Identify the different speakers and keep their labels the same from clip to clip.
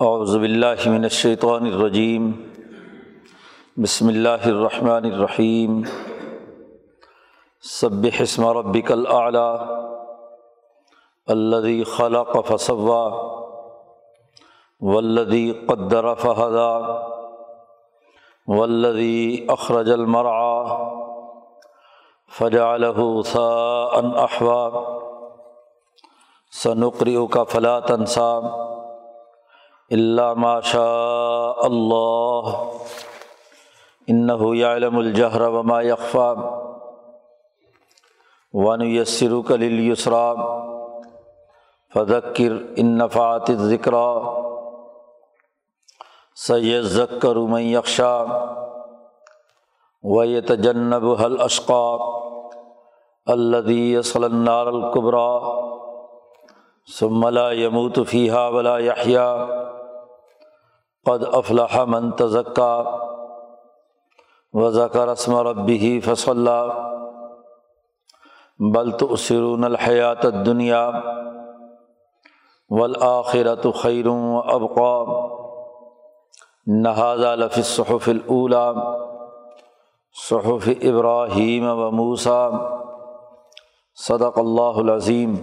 Speaker 1: اعوذ باللہ من الشیطان الرجیم۔ بسم اللہ الرحمن الرحیم۔ سبح اسم ربک الاعلی الذي خلق فسوى والذي قدر فهدى والذي أخرج المرعى فجعله ثاء أحوى سنقرئك فلا تنسى إلا ما شاء الله. إنه يعلم الجهر وما يخفى. ونيسرك لليسرى. فذکر ان نفعت ذکر سید ذکر من یکشا و تجنب حل اشقا الدی صلی النار القبرا ثم لا يموت فيها ولا يحيا. قد افلح من تزكى وذكر اسم ربه فصلى بل تؤثرون الحیات الدنیا والآخرت خیر و ابقا نہذا لفِ صحف الاولا صحف ابراہیم و موسا صدق اللہ العظیم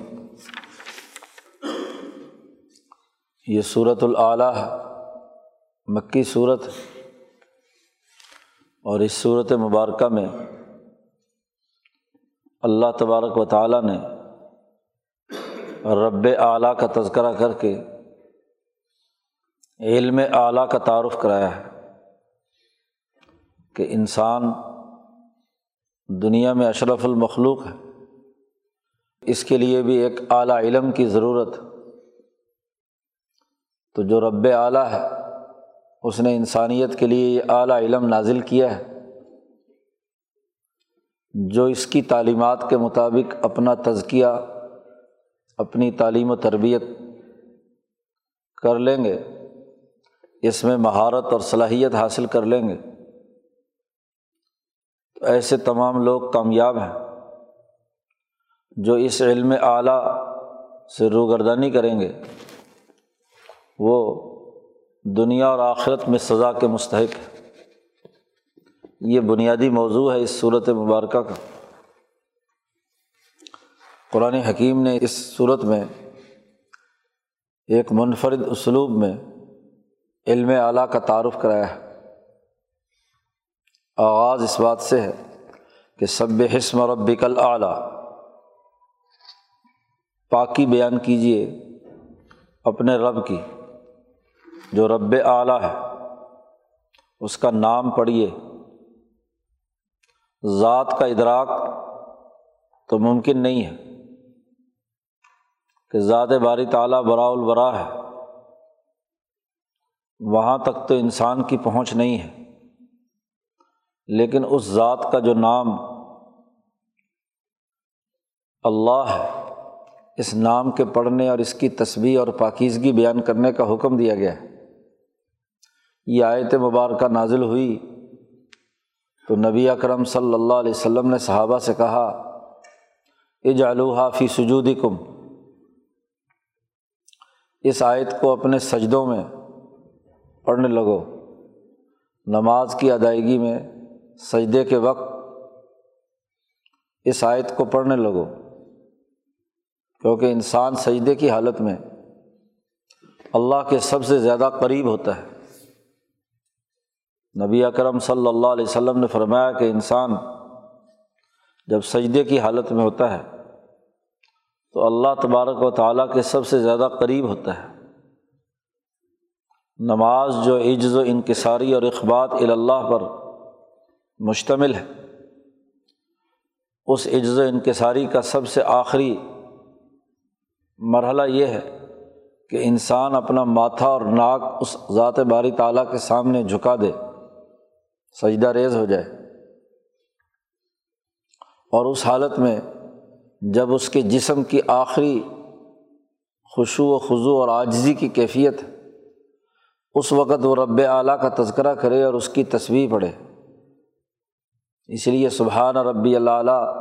Speaker 1: یہ صورت العلیٰ مکی صورت اور اس صورت مبارکہ میں اللہ تبارک و تعالیٰ نے رب اعلیٰ کا تذکرہ کر کے علم اعلیٰ کا تعارف کرایا ہے کہ انسان دنیا میں اشرف المخلوق ہے۔ اس کے لیے بھی ایک اعلیٰ علم کی ضرورت تو جو رب اعلیٰ ہے اس نے انسانیت کے لیے یہ اعلیٰ علم نازل کیا ہے، جو اس کی تعلیمات کے مطابق اپنا تزکیہ، اپنی تعلیم و تربیت کر لیں گے۔ اس میں مہارت اور صلاحیت حاصل کر لیں گے۔ تو ایسے تمام لوگ کامیاب ہیں جو اس علم اعلیٰ سے روگردانی کریں گے۔ وہ دنیا اور آخرت میں سزا کے مستحق ہے یہ بنیادی موضوع ہے اس صورت مبارکہ کا۔ قرآن حکیم نے اس صورت میں ایک منفرد اسلوب میں علم اعلیٰ کا تعارف کرایا ہے۔ آغاز اس بات سے ہے کہ سب حسم ربک اعلیٰ پاکی بیان کیجیے اپنے رب کی۔ جو رب اعلیٰ ہے، اس کا نام پڑھیے۔ ذات کا ادراک تو ممکن نہیں ہے کہ ذات باری تعلیٰ برا البرا ہے۔ وہاں تک تو انسان کی پہنچ نہیں ہے۔ لیکن اس ذات کا جو نام اللہ ہے، اس نام کے پڑھنے اور اس کی تصویر اور پاکیزگی بیان کرنے کا حکم دیا گیا ہے۔ یہ آیت مبارکہ نازل ہوئی تو نبی اکرم صلی اللہ علیہ وسلم نے صحابہ سے کہا اجعلوہا فی سجودی کم اس آیت کو اپنے سجدوں میں پڑھنے لگو۔ نماز کی ادائیگی میں سجدے کے وقت اس آیت کو پڑھنے لگو، کیونکہ انسان سجدے کی حالت میں اللہ کے سب سے زیادہ قریب ہوتا ہے۔ نبی اکرم صلی اللہ علیہ وسلم نے فرمایا کہ انسان جب سجدے کی حالت میں ہوتا ہے تو اللہ تبارک و تعالیٰ کے سب سے زیادہ قریب ہوتا ہے۔ نماز جو عجز و انکساری اور اخبات اللہ پر مشتمل ہے، اس عجز و انکساری کا سب سے آخری مرحلہ یہ ہے کہ انسان اپنا ماتھا اور ناک اس ذات باری تعالیٰ کے سامنے جھکا دے۔ سجدہ ریز ہو جائے۔ اور اس حالت میں جب اس کے جسم کی آخری خوشو و خضو اور عاجزی کی کیفیت ہے اس وقت وہ رب اعلیٰ کا تذکرہ کرے اور اس کی تصویر پڑھے۔ اس لیے سبحان ربی اللہ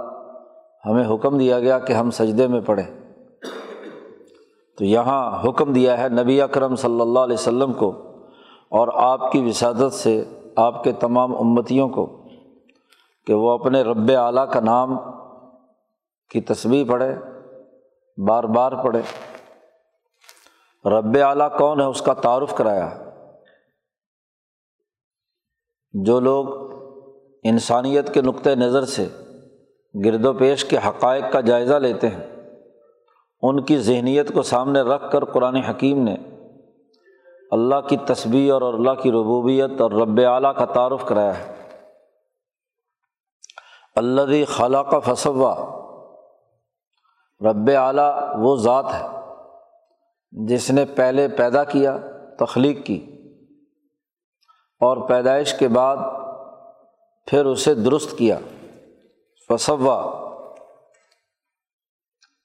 Speaker 1: ہمیں حکم دیا گیا کہ ہم سجدے میں پڑھیں۔ تو یہاں حکم دیا ہے نبی اکرم صلی اللہ علیہ وسلم کو اور آپ کی وسادت سے آپ کے تمام امتیوں کو کہ وہ اپنے رب اعلیٰ کا نام کی تصویر پڑھے، بار بار پڑھے۔ رب اعلیٰ کون ہے؟ اس کا تعارف کرایا۔ جو لوگ انسانیت کے نقطۂ نظر سے گرد و پیش کے حقائق کا جائزہ لیتے ہیں، ان کی ذہنیت کو سامنے رکھ کر قرآن حکیم نے اللہ کی تصویر اور اللہ کی ربوبیت اور رب اعلیٰ کا تعارف کرایا ہے۔ اللہ خلا کا فصوا رب اعلیٰ وہ ذات ہے جس نے پہلے پیدا کیا، تخلیق کی، اور پیدائش کے بعد پھر اسے درست کیا۔ فصوا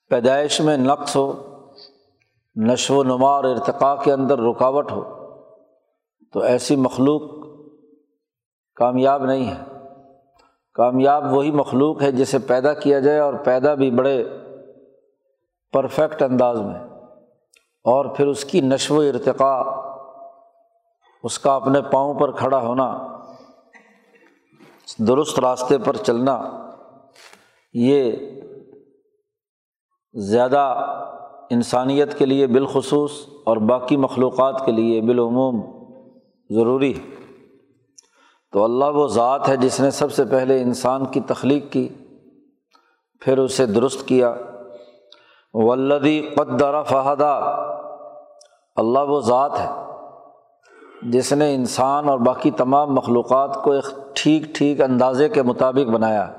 Speaker 1: پیدائش میں نقص ہو نشو و نما اور ارتقاء کے اندر رکاوٹ ہو تو ایسی مخلوق کامیاب نہیں ہے۔ کامیاب وہی مخلوق ہے جسے پیدا کیا جائے اور پیدا بھی بڑے پرفیکٹ انداز میں اور پھر اس کی نشو و ارتقاء، اس کا اپنے پاؤں پر کھڑا ہونا درست راستے پر چلنا، یہ زیادہ انسانیت کے لیے بالخصوص اور باقی مخلوقات کے لیے بالعموم ضروری ہے۔ تو اللہ وہ ذات ہے جس نے سب سے پہلے انسان کی تخلیق کی، پھر اسے درست کیا۔ ولدی قدر فہدا، اللہ وہ ذات ہے جس نے انسان اور باقی تمام مخلوقات کو ایک ٹھیک ٹھیک اندازے کے مطابق بنایا۔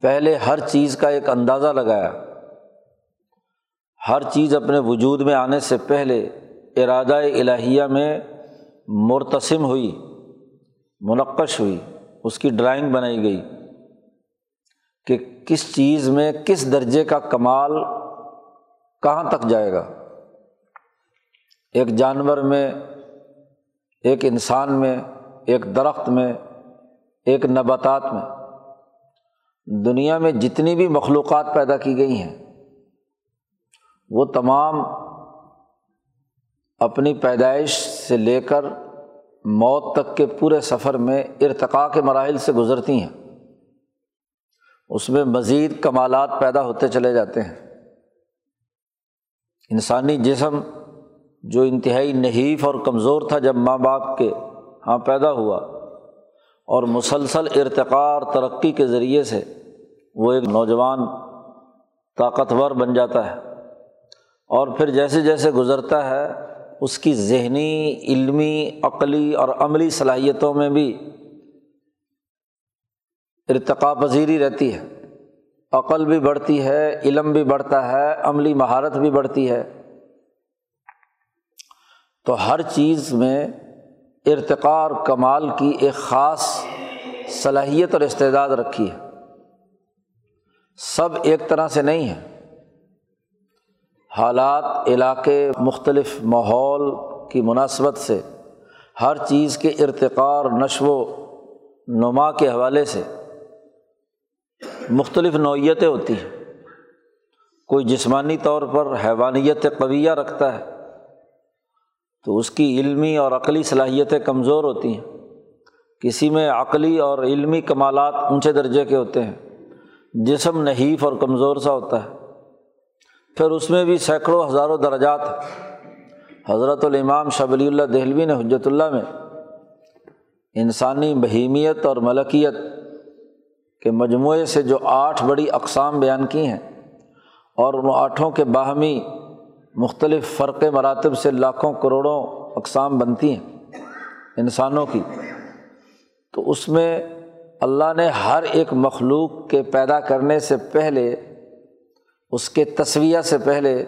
Speaker 1: پہلے ہر چیز کا ایک اندازہ لگایا۔ ہر چیز اپنے وجود میں آنے سے پہلے ارادہ الہیہ میں مرتسم ہوئی، منقش ہوئی، اس کی ڈرائنگ بنائی گئی کہ کس چیز میں کس درجے کا کمال کہاں تک جائے گا۔ ایک جانور میں، ایک انسان میں، ایک درخت میں، ایک نباتات میں۔ دنیا میں جتنی بھی مخلوقات پیدا کی گئی ہیں وہ تمام اپنی پیدائش سے لے کر موت تک کے پورے سفر میں ارتقاء کے مراحل سے گزرتی ہیں۔ اس میں مزید کمالات پیدا ہوتے چلے جاتے ہیں۔ انسانی جسم جو انتہائی نحیف اور کمزور تھا جب ماں باپ کے ہاں پیدا ہوا اور مسلسل ارتقاء اور ترقی کے ذریعے سے وہ ایک نوجوان طاقتور بن جاتا ہے۔ اور پھر جیسے جیسے گزرتا ہے، اس کی ذہنی، علمی، عقلی اور عملی صلاحیتوں میں بھی ارتقا پذیری رہتی ہے۔ عقل بھی بڑھتی ہے، علم بھی بڑھتا ہے، عملی مہارت بھی بڑھتی ہے۔ تو ہر چیز میں ارتقاء اور کمال کی ایک خاص صلاحیت اور استعداد رکھی ہے۔ سب ایک طرح سے نہیں ہے۔ حالات علاقے مختلف ماحول کی مناسبت سے، ہر چیز کے ارتقاء اور نشو و نما کے حوالے سے مختلف نوعیتیں ہوتی ہیں۔ کوئی جسمانی طور پر حیوانیت قویہ رکھتا ہے، تو اس کی علمی اور عقلی صلاحیتیں کمزور ہوتی ہیں۔ کسی میں عقلی اور علمی کمالات اونچے درجے کے ہوتے ہیں، جسم نحیف اور کمزور سا ہوتا ہے۔ پھر اس میں بھی سینکڑوں ہزاروں درجات حضرت الامام شبلی اللہ دہلوی نے حجرت اللہ میں انسانی بہیمیت اور ملکیت کے مجموعے سے جو آٹھ بڑی اقسام بیان کی ہیں اور ان آٹھوں کے باہمی مختلف فرق مراتب سے لاکھوں کروڑوں اقسام بنتی ہیں انسانوں کی، تو اس میں اللہ نے ہر ایک مخلوق کے پیدا کرنے سے پہلے اس کے تصویہ سے پہلے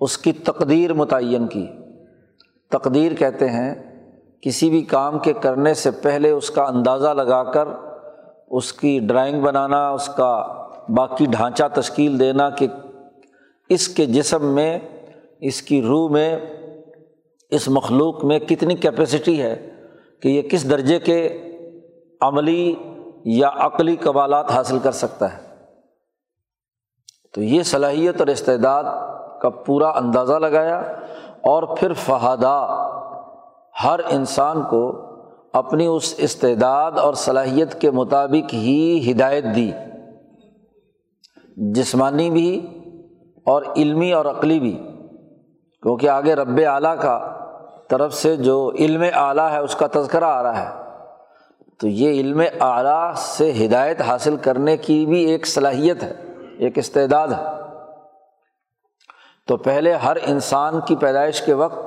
Speaker 1: اس کی تقدیر متعین کی۔ تقدیر کہتے ہیں، کسی بھی کام کے کرنے سے پہلے اس کا اندازہ لگا کر، اس کی ڈرائنگ بنانا، اس کا باقی ڈھانچہ تشکیل دینا کہ اس کے جسم میں، اس کی روح میں، اس مخلوق میں کتنی کیپیسٹی ہے کہ یہ کس درجے کے عملی یا عقلی قبالات حاصل کر سکتا ہے۔ تو یہ صلاحیت اور استعداد کا پورا اندازہ لگایا اور پھر فہدا ہر انسان کو اپنی اس استعداد اور صلاحیت کے مطابق ہی ہدایت دی، جسمانی بھی اور علمی اور عقلی بھی، کیونکہ آگے رب اعلیٰ کا طرف سے جو علم اعلیٰ ہے، اس کا تذکرہ آ رہا ہے۔ تو یہ علم اعلیٰ سے ہدایت حاصل کرنے کی بھی ایک صلاحیت ہے۔ ایک استعداد ہے۔ تو پہلے ہر انسان کی پیدائش کے وقت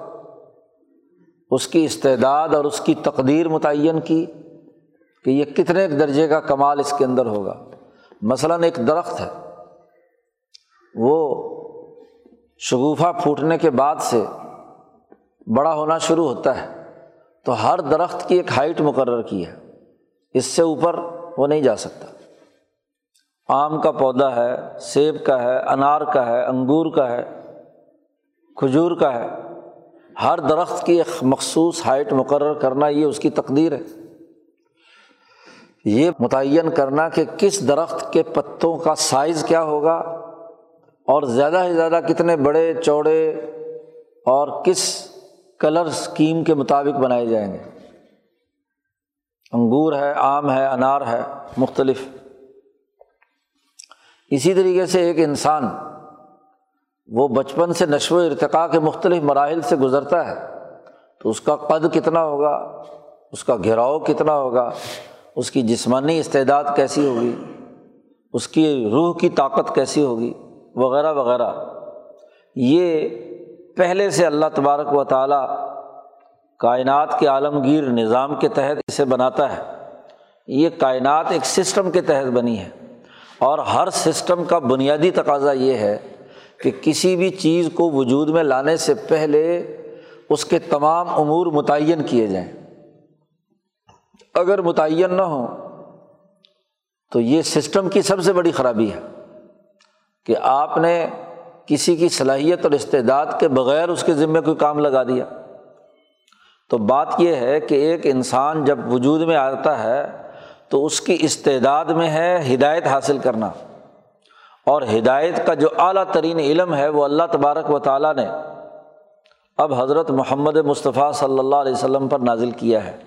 Speaker 1: اس کی استعداد اور اس کی تقدیر متعین کی کہ یہ کتنے درجے کا کمال اس کے اندر ہوگا۔ مثلاً ایک درخت ہے، وہ شگوفہ پھوٹنے کے بعد سے بڑا ہونا شروع ہوتا ہے۔ تو ہر درخت کی ایک ہائٹ مقرر کی ہے، اس سے اوپر وہ نہیں جا سکتا۔ آم کا پودا ہے، سیب کا ہے، انار کا ہے، انگور کا ہے، کھجور کا ہے۔ ہر درخت کی ایک مخصوص ہائٹ مقرر کرنا یہ اس کی تقدیر ہے۔ یہ متعین کرنا کہ کس درخت کے پتوں کا سائز کیا ہوگا اور زیادہ سے زیادہ کتنے بڑے، چوڑے اور کس کلر اسکیم کے مطابق بنائے جائیں گے۔ انگور ہے، آم ہے، انار ہے، مختلف۔ اسی طریقے سے ایک انسان وہ بچپن سے نشو و ارتقاء کے مختلف مراحل سے گزرتا ہے، تو اس کا قد کتنا ہوگا، اس کا گھیراؤ کتنا ہوگا، اس کی جسمانی استعداد کیسی ہوگی، اس کی روح کی طاقت کیسی ہوگی، وغیرہ وغیرہ۔ یہ پہلے سے اللہ تبارک و تعالیٰ کائنات کے عالمگیر نظام کے تحت اسے بناتا ہے۔ یہ کائنات ایک سسٹم کے تحت بنی ہے۔ اور ہر سسٹم کا بنیادی تقاضا یہ ہے کہ کسی بھی چیز کو وجود میں لانے سے پہلے اس کے تمام امور متعین کیے جائیں۔ اگر متعین نہ ہوں تو یہ سسٹم کی سب سے بڑی خرابی ہے کہ آپ نے کسی کی صلاحیت اور استعداد کے بغیر اس کے ذمے کوئی کام لگا دیا۔ تو بات یہ ہے کہ ایک انسان جب وجود میں آتا ہے تو اس کی استعداد میں ہے ہدایت حاصل کرنا۔ اور ہدایت کا جو اعلیٰ ترین علم ہے وہ اللہ تبارک و تعالیٰ نے اب حضرت محمد مصطفیٰ صلی اللہ علیہ وسلم پر نازل کیا ہے۔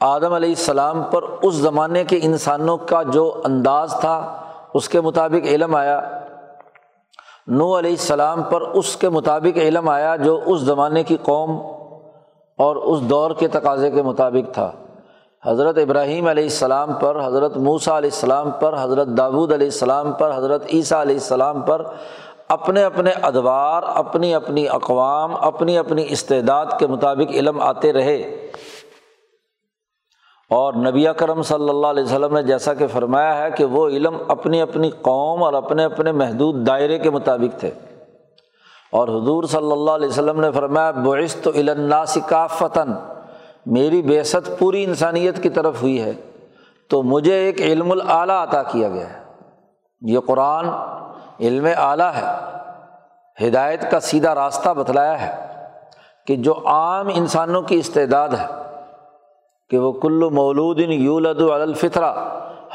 Speaker 1: آدم علیہ السلام پر اس زمانے کے انسانوں کا جو انداز تھا، اس کے مطابق علم آیا۔ نو علیہ السلام پر اس کے مطابق علم آیا جو اس زمانے کی قوم اور اس دور کے تقاضے کے مطابق تھا۔ حضرت ابراہیم علیہ السلام پر، حضرت موسیٰ علیہ السلام پر، حضرت داود علیہ السلام پر، حضرت عیسیٰ علیہ السلام پر اپنے اپنے ادوار، اپنی اپنی اقوام، اپنی اپنی استعداد کے مطابق علم آتے رہے۔ اور نبی کرم صلی اللہ علیہ وسلم نے جیسا کہ فرمایا ہے کہ وہ علم اپنی اپنی قوم اور اپنے اپنے محدود دائرے کے مطابق تھے۔ اور حضور صلی اللہ علیہ وسلم نے فرمایا بعث تو الناس کا فتن میری بیست پوری انسانیت کی طرف ہوئی ہے، تو مجھے ایک علم الاعلیٰ عطا کیا گیا ہے۔ یہ قرآن علم اعلیٰ ہے۔ ہدایت کا سیدھا راستہ بتلایا ہے کہ جو عام انسانوں کی استعداد ہے، کہ وہ کلو مولود یولد الفطرہ،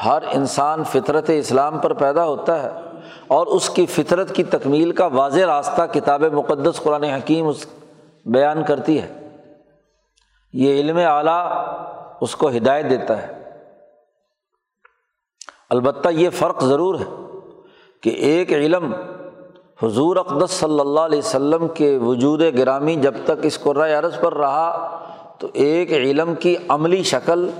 Speaker 1: ہر انسان فطرت اسلام پر پیدا ہوتا ہے اور اس کی فطرت کی تکمیل کا واضح راستہ کتاب مقدس قرآن حکیم اس بیان کرتی ہے۔ یہ علم اعلیٰ اس کو ہدایت دیتا ہے۔ البتہ یہ فرق ضرور ہے کہ ایک علم حضور اقدس صلی اللہ علیہ وسلم کے وجود گرامی جب تک اس قرۂۂ عرض پر رہا، تو ایک علم کی عملی شکل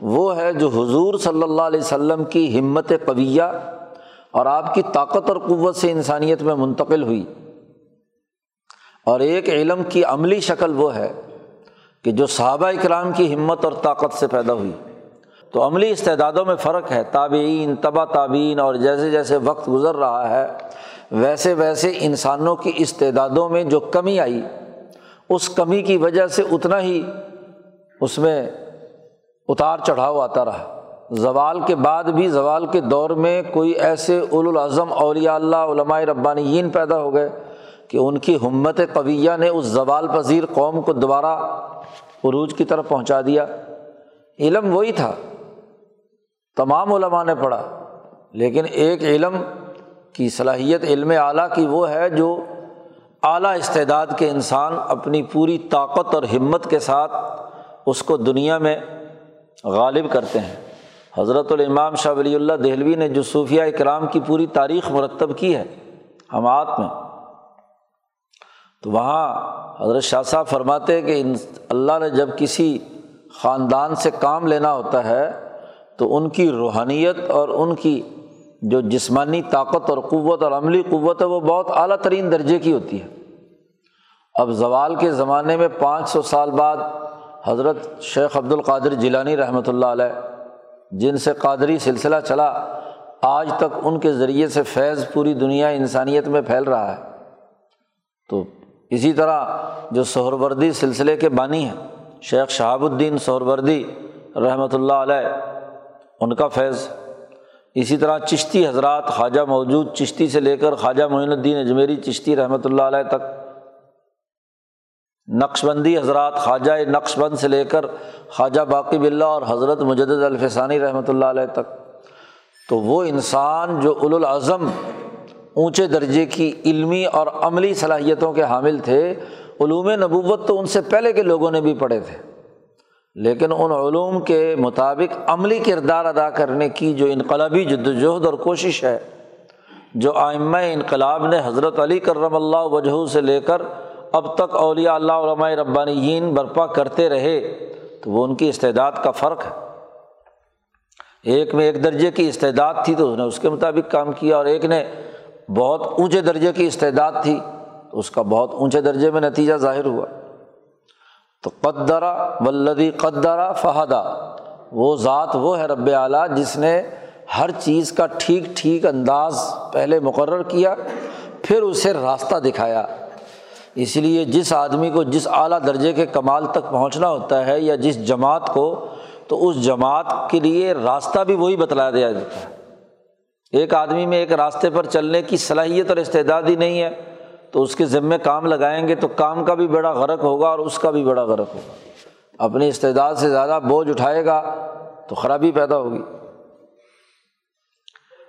Speaker 1: وہ ہے جو حضور صلی اللہ علیہ وسلم کی ہمت قویہ اور آپ کی طاقت اور قوت سے انسانیت میں منتقل ہوئی۔ اور ایک علم کی عملی شکل وہ ہے کہ جو صحابہ اکرام کی ہمت اور طاقت سے پیدا ہوئی۔ تو عملی استعدادوں میں فرق ہے۔ تابعین تبا تابعین اور جیسے جیسے وقت گزر رہا ہے، ویسے ویسے انسانوں کی استعدادوں میں جو کمی آئی، اس کمی کی وجہ سے اتنا ہی اس میں اتار چڑھاؤ آتا رہا۔ زوال کے بعد بھی، زوال کے دور میں کوئی ایسے الاظم اولیاء اللہ، علماء ربانیین پیدا ہو گئے۔ کہ ان کی ہمت قویہ نے اس زوال پذیر قوم کو دوبارہ عروج کی طرف پہنچا دیا۔ علم وہی تھا۔ تمام علماء نے پڑھا۔ لیکن ایک علم کی صلاحیت علم اعلیٰ کی وہ ہے جو اعلیٰ استعداد کے انسان اپنی پوری طاقت اور ہمت کے ساتھ اس کو دنیا میں غالب کرتے ہیں۔ حضرت الامام شاہ ولی اللہ دہلوی نے جو صوفیہ اکرام کی پوری تاریخ مرتب کی ہے حمات میں تو وہاں حضرت شاہ صاحب فرماتے کہ اللہ نے جب کسی خاندان سے کام لینا ہوتا ہے تو ان کی روحانیت اور ان کی جو جسمانی طاقت اور قوت اور عملی قوت ہے وہ بہت اعلیٰ ترین درجے کی ہوتی ہے۔ اب زوال کے زمانے میں پانچ سو سال بعد حضرت شیخ عبد القادر جیلانی رحمۃ اللہ علیہ، جن سے قادری سلسلہ چلا، آج تک ان کے ذریعے سے فیض پوری دنیا انسانیت میں پھیل رہا ہے۔ تو اسی طرح جو سہروردی سلسلے کے بانی ہیں، شیخ شہاب الدین سہروردی رحمۃ اللہ علیہ، ان کا فیض۔ اسی طرح چشتی حضرات خواجہ موجود، چشتی سے لے کر خواجہ معین الدین اجمیری، چشتی رحمۃ اللہ علیہ تک۔ نقش بندی حضرات خواجہ نقش بند سے لے کر خواجہ باقی بلّہ اور حضرت مجد الفسانی رحمۃ اللہ علیہ تک۔ تو وہ انسان جو الاظم اونچے درجے کی علمی اور عملی صلاحیتوں کے حامل تھے۔ علوم نبوت تو ان سے پہلے کے لوگوں نے بھی پڑھے تھے۔ لیکن ان علوم کے مطابق عملی کردار ادا کرنے کی جو انقلابی جد وجہد اور کوشش ہے، جو آئمہ انقلاب نے حضرت علی کرم اللہ وجہ سے لے کر اب تک اولیاء اللہ علماء ربانیین برپا کرتے رہے، تو وہ ان کی استعداد کا فرق ہے۔ ایک میں ایک درجے کی استعداد تھی تو اس نے اس کے مطابق کام کیا اور ایک نے بہت اونچے درجے کی استعداد تھی، تو اس کا بہت اونچے درجے میں نتیجہ ظاہر ہوا۔ تو قدرا ولدی قدرا فہدا، وہ ذات وہ ہے رب اعلیٰ جس نے ہر چیز کا ٹھیک ٹھیک انداز پہلے مقرر کیا، پھر اسے راستہ دکھایا۔ اس لیے جس آدمی کو جس اعلیٰ درجے کے کمال تک پہنچنا ہوتا ہے یا جس جماعت کو، تو اس جماعت کے لیے راستہ بھی وہی بتلا دیا جاتا ہے۔ ایک آدمی میں ایک راستے پر چلنے کی صلاحیت اور استعداد ہی نہیں ہے، تو اس کے ذمے کام لگائیں گے تو کام کا بھی بڑا غرق ہوگا اور اس کا بھی بڑا غرق ہوگا۔ اپنی استعداد سے زیادہ بوجھ اٹھائے گا تو خرابی پیدا ہوگی۔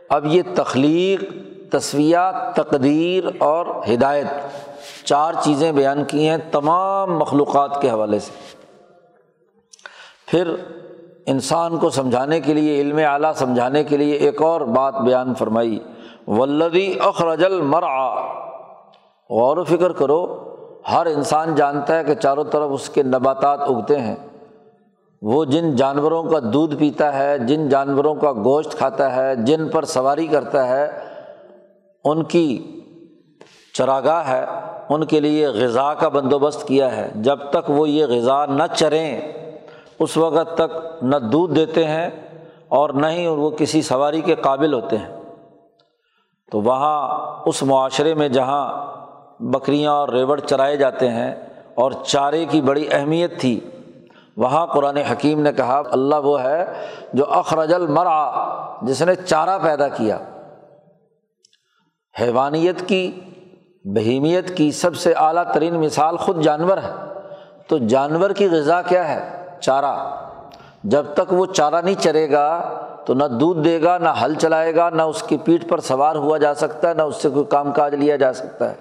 Speaker 1: اب یہ تخلیق تصویہ تقدیر اور ہدایت چار چیزیں بیان کی ہیں تمام مخلوقات کے حوالے سے۔ پھر انسان کو سمجھانے کے لیے، علم اعلیٰ سمجھانے کے لیے ایک اور بات بیان فرمائی ولدی اخرج المرآ غور و فکر کرو، ہر انسان جانتا ہے کہ چاروں طرف اس کے نباتات اگتے ہیں۔ وہ جن جانوروں کا دودھ پیتا ہے، جن جانوروں کا گوشت کھاتا ہے، جن پر سواری کرتا ہے، ان کی چراگاہ ہے، ان کے لیے غذا کا بندوبست کیا ہے۔ جب تک وہ یہ غذا نہ چریں اس وقت تک نہ دودھ دیتے ہیں اور نہ ہی وہ کسی سواری کے قابل ہوتے ہیں۔ تو وہاں اس معاشرے میں جہاں بکریاں اور ریوڑ چرائے جاتے ہیں اور چارے کی بڑی اہمیت تھی، وہاں قرآن حکیم نے کہا، اللہ وہ ہے جو اخرج المرا جس نے چارہ پیدا کیا۔ حیوانیت کی، بہیمیت کی سب سے اعلیٰ ترین مثال خود جانور ہے۔ تو جانور کی غذا کیا ہے؟ چارہ۔ جب تک وہ چارہ نہیں چرے گا تو نہ دودھ دے گا، نہ ہل چلائے گا، نہ اس کی پیٹھ پر سوار ہوا جا سکتا ہے، نہ اس سے کوئی کام کاج لیا جا سکتا ہے۔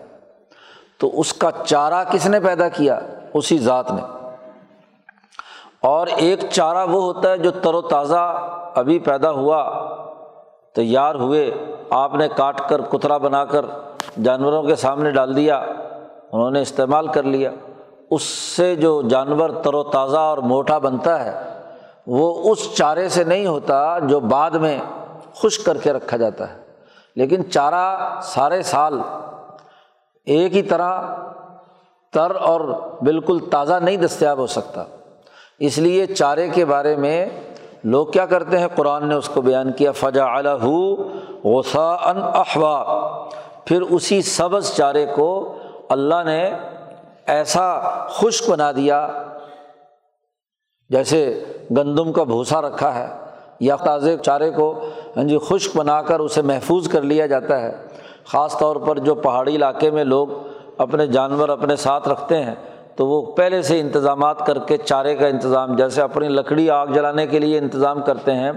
Speaker 1: تو اس کا چارہ کس نے پیدا کیا؟ اسی ذات نے۔ اور ایک چارہ وہ ہوتا ہے جو تر و تازہ ابھی پیدا ہوا، تیار ہوئے، آپ نے کاٹ کر کترا بنا کر جانوروں کے سامنے ڈال دیا، انہوں نے استعمال کر لیا۔ اس سے جو جانور تر و تازہ اور موٹا بنتا ہے، وہ اس چارے سے نہیں ہوتا جو بعد میں خشک کر کے رکھا جاتا ہے۔ لیکن چارہ سارے سال ایک ہی طرح تر اور بالکل تازہ نہیں دستیاب ہو سکتا۔ اس لیے چارے کے بارے میں لوگ کیا کرتے ہیں؟ قرآن نے اس کو بیان کیا فجا غسا ان احوا پھر اسی سبز چارے کو اللہ نے ایسا خشک بنا دیا جیسے گندم کا بھوسا رکھا ہے یا تازے چارے کو ہاں جی خشک بنا کر اسے محفوظ کر لیا جاتا ہے۔ خاص طور پر جو پہاڑی علاقے میں لوگ اپنے جانور اپنے ساتھ رکھتے ہیں، تو وہ پہلے سے انتظامات کر کے چارے کا انتظام، جیسے اپنی لکڑی آگ جلانے کے لیے انتظام کرتے ہیں،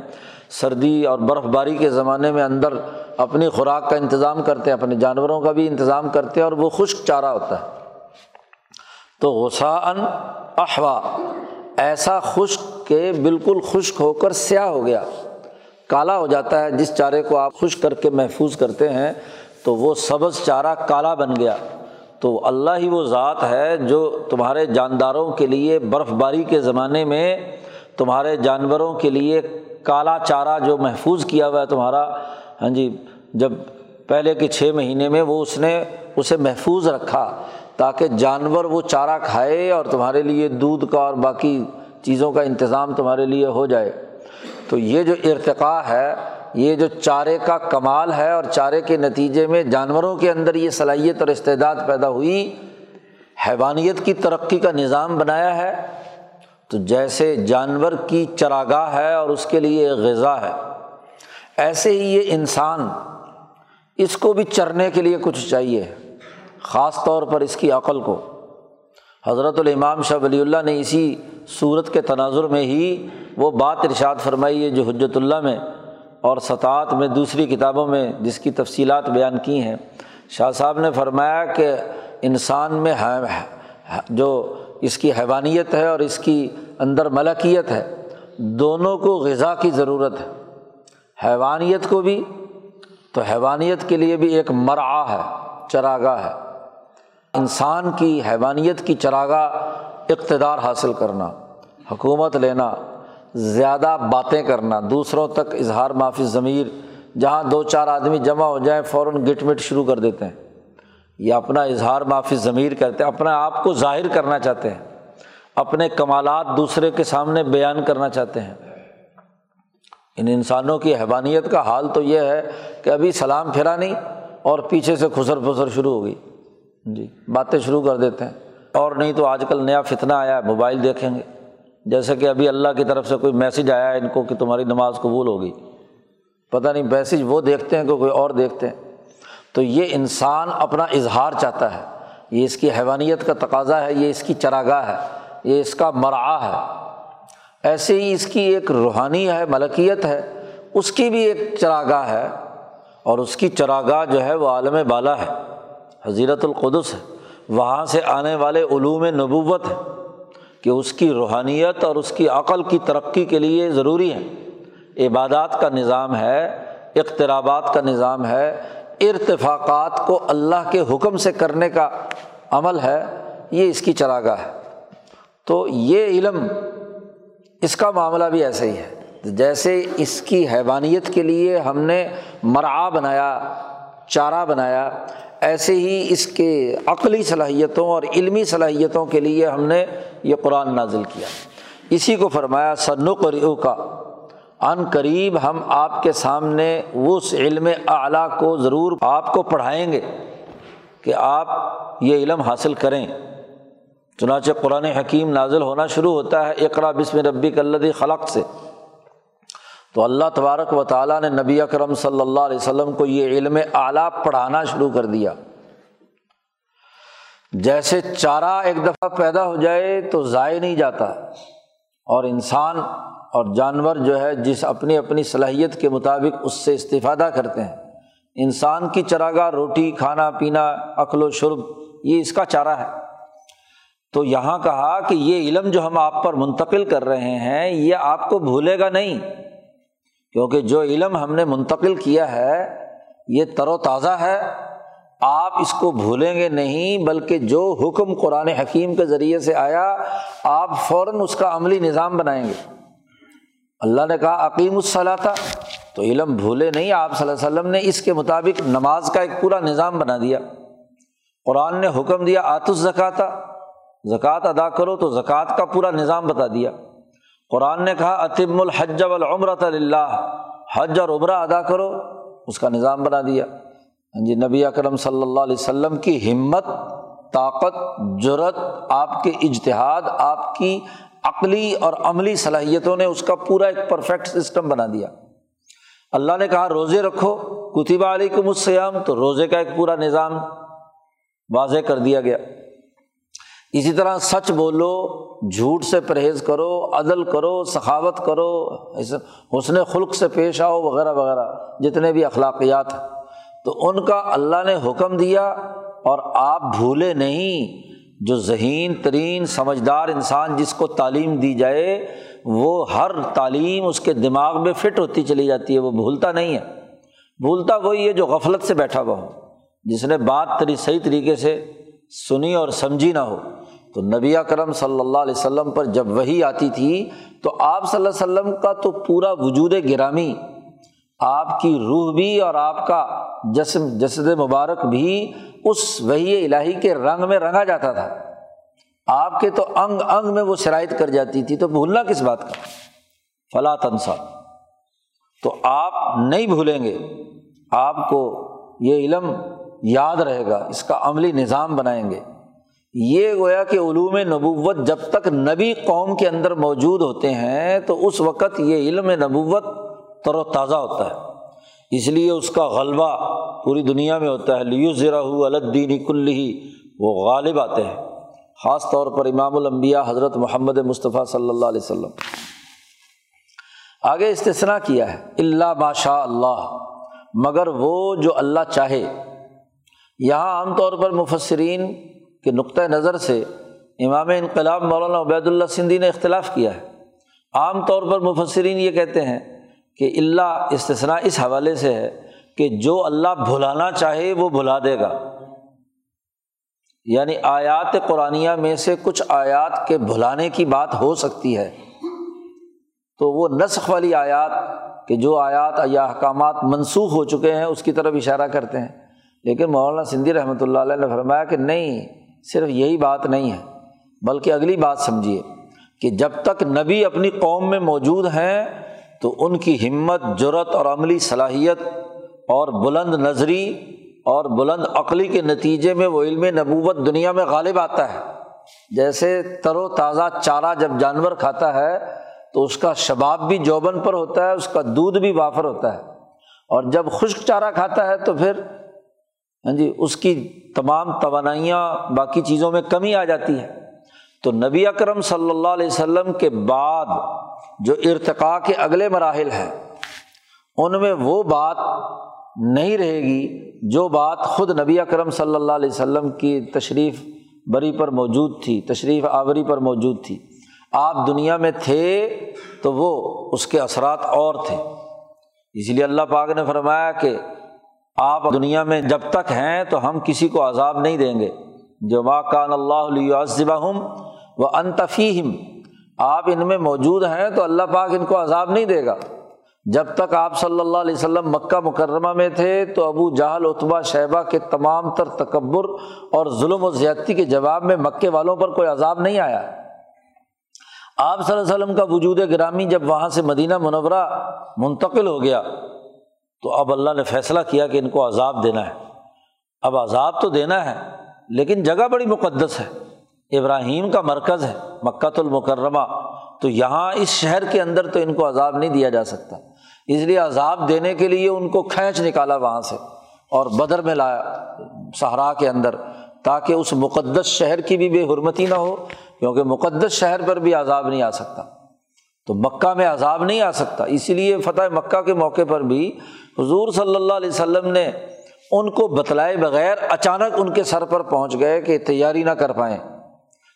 Speaker 1: سردی اور برف باری کے زمانے میں اندر اپنی خوراک کا انتظام کرتے ہیں، اپنے جانوروں کا بھی انتظام کرتے ہیں اور وہ خشک چارہ ہوتا ہے۔ تو غسان احوا ایسا خشک کہ بالکل خشک ہو کر سیاہ ہو گیا۔ کالا ہو جاتا ہے، جس چارے کو آپ خشک کر کے محفوظ کرتے ہیں، تو وہ سبز چارہ کالا بن گیا۔ تو اللہ ہی وہ ذات ہے جو تمہارے جانداروں کے لیے برف باری کے زمانے میں تمہارے جانوروں کے لیے کالا چارہ جو محفوظ کیا ہوا ہے تمہارا۔ ہاں جی جب پہلے کے چھ مہینے میں وہ اس نے اسے محفوظ رکھا۔ تاکہ جانور وہ چارہ کھائے اور تمہارے لیے دودھ کا اور باقی چیزوں کا انتظام تمہارے لیے ہو جائے۔ تو یہ جو ارتقاء ہے، یہ جو چارے کا کمال ہے اور چارے کے نتیجے میں جانوروں کے اندر یہ صلاحیت اور استعداد پیدا ہوئی، حیوانیت کی ترقی کا نظام بنایا ہے۔ تو جیسے جانور کی چراگاہ ہے اور اس کے لیے غذا ہے، ایسے ہی یہ انسان اس کو بھی چرنے کے لیے کچھ چاہیے۔ خاص طور پر اس کی عقل کو۔ حضرت الامام شاہ ولی اللہ نے اسی صورت کے تناظر میں ہی وہ بات ارشاد فرمائی ہے جو حجرت اللہ میں اور سطاعت میں دوسری کتابوں میں جس کی تفصیلات بیان کی ہیں۔ شاہ صاحب نے فرمایا کہ انسان میں جو اس کی حیوانیت ہے اور اس کی اندر ملکیت ہے، دونوں کو غذا کی ضرورت ہے۔ حیوانیت کو بھی، تو حیوانیت کے لیے بھی ایک مرآ ہے، چراگاہ ہے۔ انسان کی حیوانیت کی چراگاہ اقتدار حاصل کرنا، حکومت لینا، زیادہ باتیں کرنا، دوسروں تک اظہار معافی ضمیر، جہاں دو چار آدمی جمع ہو جائیں، فوراً گٹ مٹ شروع کر دیتے ہیں۔ یا اپنا اظہار معافی ضمیر کرتے ہیں اپنے آپ کو ظاہر کرنا چاہتے ہیں۔ اپنے کمالات دوسرے کے سامنے بیان کرنا چاہتے ہیں۔ ان انسانوں کی حیوانیت کا حال تو یہ ہے کہ ابھی سلام پھرا نہیں اور پیچھے سے خسر پھسر شروع ہو گئی۔ جی باتیں شروع کر دیتے ہیں۔ اور نہیں تو آج کل نیا فتنہ آیا ہے، موبائل دیکھیں گے۔ جیسے کہ ابھی اللہ کی طرف سے کوئی میسج آیا ہے ان کو کہ تمہاری نماز قبول ہوگی۔ پتہ نہیں، میسج وہ دیکھتے ہیں کہ کوئی اور دیکھتے ہیں۔ تو یہ انسان اپنا اظہار چاہتا ہے۔ یہ اس کی حیوانیت کا تقاضا ہے، یہ اس کی چراگاہ ہے، یہ اس کا مرآ ہے۔ ایسے ہی اس کی ایک روحانی ہے، ملکیت ہے، اس کی بھی ایک چراگاہ ہے۔ اور اس کی چراگاہ جو ہے وہ عالم بالا ہے۔ حضیرت القدس ہے، وہاں سے آنے والے علوم نبوت ہے کہ اس کی روحانیت اور اس کی عقل کی ترقی کے لیے ضروری ہے عبادات کا نظام ہے، اقترابات کا نظام ہے، ارتفاقات کو اللہ کے حکم سے کرنے کا عمل ہے، یہ اس کی چراگاہ ہے۔ تو یہ علم اس کا معاملہ بھی ایسے ہی ہے۔ جیسے اس کی حیوانیت کے لیے ہم نے مرآ بنایا، چارہ بنایا ایسے ہی اس کے عقلی صلاحیتوں اور علمی صلاحیتوں کے لیے ہم نے یہ قرآن نازل کیا۔ اسی کو فرمایا سنق ریو کا عن قریب ہم آپ کے سامنے اس علم اعلیٰ کو ضرور آپ کو پڑھائیں گے کہ آپ یہ علم حاصل کریں۔ چنانچہ قرآن حکیم نازل ہونا شروع ہوتا ہے اقرا بسم ربی کلدی خلق سے۔ تو اللہ تبارک و تعالیٰ نے نبی اکرم صلی اللہ علیہ وسلم کو یہ علم اعلیٰ پڑھانا شروع کر دیا۔ جیسے چارہ ایک دفعہ پیدا ہو جائے تو ضائع نہیں جاتا۔ اور انسان اور جانور جو ہے جس اپنی اپنی صلاحیت کے مطابق اس سے استفادہ کرتے ہیں۔ انسان کی چراگاہ روٹی، کھانا، پینا، عقل و شرب، یہ اس کا چارہ ہے۔ تو یہاں کہا کہ یہ علم جو ہم آپ پر منتقل کر رہے ہیں، یہ آپ کو بھولے گا نہیں۔ کیونکہ جو علم ہم نے منتقل کیا ہے، یہ تر و تازہ ہے۔ آپ اس کو بھولیں گے نہیں، بلکہ جو حکم قرآن حکیم کے ذریعے سے آیا، آپ فوراً اس کا عملی نظام بنائیں گے۔ اللہ نے کہا عقیم الصلاح تھا تو علم بھولے نہیں، آپ صلی اللہ علیہ وسلم نے اس کے مطابق نماز کا ایک پورا نظام بنا دیا۔ قرآن نے حکم دیا آتس زکاتہ زکوٰۃ ادا کرو تو زکوٰۃ کا پورا نظام بتا دیا۔ قرآن نے کہا اطم الحج والعمرۃ اللہ حج اور عمرہ ادا کرو، اس کا نظام بنا دیا۔ ہاں جی نبی اکرم صلی اللہ علیہ وسلم کی ہمت، طاقت جرت آپ کے اجتہاد، آپ کی عقلی اور عملی صلاحیتوں نے اس کا پورا ایک پرفیکٹ سسٹم بنا دیا۔ اللہ نے کہا، روزے رکھو کتبہ علیکم السیام تو روزے کا ایک پورا نظام واضح کر دیا گیا۔ اسی طرح سچ بولو، جھوٹ سے پرہیز کرو، عدل کرو، سخاوت کرو حسن خلق سے پیش آؤ، وغیرہ وغیرہ، جتنے بھی اخلاقیات ہیں۔ تو ان کا اللہ نے حکم دیا اور آپ بھولے نہیں۔ جو ذہین، ترین، سمجھدار انسان جس کو تعلیم دی جائے، وہ ہر تعلیم اس کے دماغ میں فٹ ہوتی چلی جاتی ہے، وہ بھولتا نہیں ہے۔ بھولتا وہی ہے جو غفلت سے بیٹھا ہوا ہو، جس نے بات تری صحیح طریقے سے سنی اور سمجھی نہ ہو۔ تو نبی کرم صلی اللہ علیہ وسلم پر جب وہی آتی تھی تو آپ صلی اللہ علیہ وسلم کا تو پورا وجود گرامی، آپ کی روح بھی اور آپ کا جسم، جسد مبارک بھی اس وہی الہی کے رنگ میں رنگا جاتا تھا۔ آپ کے تو انگ انگ میں وہ شرائط کر جاتی تھی۔ تو بھولنا کس بات کا؟ فلاں تنسا۔ تو آپ نہیں بھولیں گے۔ آپ کو یہ علم یاد رہے گا۔ اس کا عملی نظام بنائیں گے۔ یہ گویا کہ علوم نبوت جب تک نبی قوم کے اندر موجود ہوتے ہیں تو اس وقت یہ علم نبوت تر و تازہ ہوتا ہے۔ اس لیے اس کا غلبہ پوری دنیا میں ہوتا ہے۔ لیو ذرا الدین کل ہی وہ غالب آتے ہیں۔ خاص طور پر امام الانبیاء حضرت محمد مصطفیٰ صلی اللہ علیہ وسلم۔ آگے استثنا کیا ہے۔ اللہ بادشاہ اللہ مگر وہ جو اللہ چاہے۔ یہاں عام طور پر مفسرین کے نقطۂ نظر سے امام انقلاب مولانا عبید اللہ سندھی نے اختلاف کیا ہے۔ عام طور پر مفسرین یہ کہتے ہیں کہ اللہ استثنا اس حوالے سے ہے کہ جو اللہ بھلانا چاہے وہ بھلا دے گا۔ یعنی آیات قرآن میں سے کچھ آیات کے بھلانے کی بات ہو سکتی ہے۔ تو وہ نسخ والی آیات کہ جو آیات یا احکامات منسوخ ہو چکے ہیں اس کی طرف اشارہ کرتے ہیں۔ لیکن مولانا سندھی رحمۃ اللہ علیہ نے فرمایا کہ نہیں صرف یہی بات نہیں ہے، بلکہ اگلی بات سمجھیے کہ جب تک نبی اپنی قوم میں موجود ہیں تو ان کی ہمت جرت اور عملی صلاحیت اور بلند نظری اور بلند عقلی کے نتیجے میں وہ علم نبوت دنیا میں غالب آتا ہے۔ جیسے تر و تازہ چارہ جب جانور کھاتا ہے تو اس کا شباب بھی جوبن پر ہوتا ہے، اس کا دودھ بھی وافر ہوتا ہے۔ اور جب خشک چارہ کھاتا ہے تو پھر ہاں جی اس کی تمام توانائیاں باقی چیزوں میں کمی آ جاتی ہے تو نبی اکرم صلی اللہ علیہ وسلم کے بعد جو ارتقاء کے اگلے مراحل ہیں، ان میں وہ بات نہیں رہے گی جو بات خود نبی اکرم صلی اللہ علیہ وسلم کی تشریف بری پر موجود تھی، تشریف آوری پر موجود تھی۔ آپ دنیا میں تھے تو وہ اس کے اثرات اور تھے۔ اس لیے اللہ پاک نے فرمایا کہ آپ دنیا میں جب تک ہیں تو ہم کسی کو عذاب نہیں دیں گے۔ جو ماں کان اللہ علیہ ہم وہ انتفیم آپ ان میں موجود ہیں تو اللہ پاک ان کو عذاب نہیں دے گا۔ جب تک آپ صلی اللہ علیہ وسلم مکہ مکرمہ میں تھے تو ابو جہل اتبا شہبہ کے تمام تر تکبر اور ظلم و زیادتی کے جواب میں مکے والوں پر کوئی عذاب نہیں آیا۔ آپ صلی اللہ علیہ وسلم کا وجود گرامی جب وہاں سے مدینہ منورہ منتقل ہو گیا تو اب اللہ نے فیصلہ کیا کہ ان کو عذاب دینا ہے۔ اب عذاب تو دینا ہے، لیکن جگہ بڑی مقدس ہے۔ ابراہیم کا مرکز ہے، مکہ المکرمہ۔ تو یہاں اس شہر کے اندر تو ان کو عذاب نہیں دیا جا سکتا۔ اس لیے عذاب دینے کے لیے ان کو کھینچ نکالا وہاں سے اور بدر میں لایا، صحرا کے اندر، تاکہ اس مقدس شہر کی بھی بے حرمتی نہ ہو، کیونکہ مقدس شہر پر بھی عذاب نہیں آ سکتا۔ تو مکہ میں عذاب نہیں آ سکتا۔ اسی لیے فتح مکہ کے موقع پر بھی حضور صلی اللہ علیہ وسلم نے ان کو بتلائے بغیر اچانک ان کے سر پر پہنچ گئے کہ تیاری نہ کر پائیں۔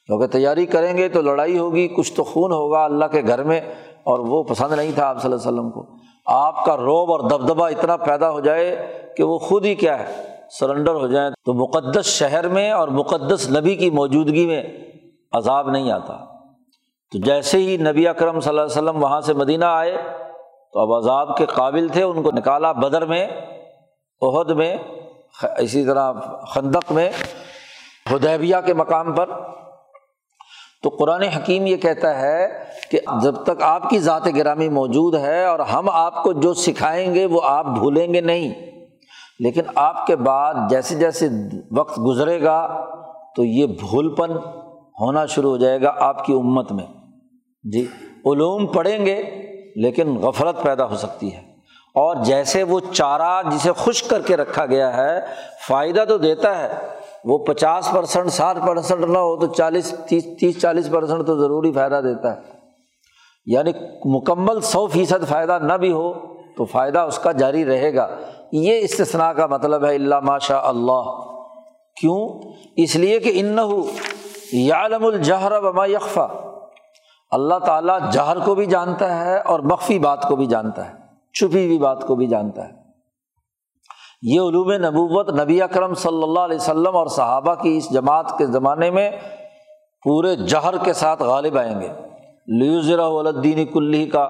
Speaker 1: کیونکہ تیاری کریں گے تو لڑائی ہوگی، کچھ تو خون ہوگا اللہ کے گھر میں، اور وہ پسند نہیں تھا آپ صلی اللہ علیہ وسلم کو۔ آپ کا روب اور دبدبا اتنا پیدا ہو جائے کہ وہ خود ہی کیا ہے، سرنڈر ہو جائیں۔ تو مقدس شہر میں اور مقدس نبی کی موجودگی میں عذاب نہیں آتا۔ تو جیسے ہی نبی اکرم صلی اللہ علیہ وسلم وہاں سے مدینہ آئے، تو اب عذاب کے قابل تھے، ان کو نکالا بدر میں عہد میں، اسی طرح خندق میں ہدیبیہ کے مقام پر۔ تو قرآن حکیم یہ کہتا ہے کہ جب تک آپ کی ذات گرامی موجود ہے اور ہم آپ کو جو سکھائیں گے، وہ آپ بھولیں گے نہیں۔ لیکن آپ کے بعد جیسے جیسے وقت گزرے گا، تو یہ بھول پن ہونا شروع ہو جائے گا آپ کی امت میں۔ جی علوم پڑھیں گے لیکن غفلت پیدا ہو سکتی ہے۔ اور جیسے وہ چارہ جسے خشک کر کے رکھا گیا ہے، فائدہ تو دیتا ہے۔ وہ پچاس پرسنٹ، ساٹھ پرسنٹ نہ ہو تو چالیس، تیس تیس، چالیس پرسنٹ تو ضروری فائدہ دیتا ہے۔ یعنی مکمل سو فیصد فائدہ نہ بھی ہو تو فائدہ اس کا جاری رہے گا۔ یہ استثنا کا مطلب ہے اللہ ماشاء اللہ۔ کیوں؟ اس لیے کہ ان یعلم الجہر وما یکفا اللہ تعالیٰ جہر کو بھی جانتا ہے اور مخفی بات کو بھی جانتا ہے، چھپی ہوئی بات کو بھی جانتا ہے۔ یہ علوم نبوت نبی اکرم صلی اللہ علیہ وسلم اور صحابہ کی اس جماعت کے زمانے میں پورے جہر کے ساتھ غالب آئیں گے۔ لیوزرا ولدین کلی کا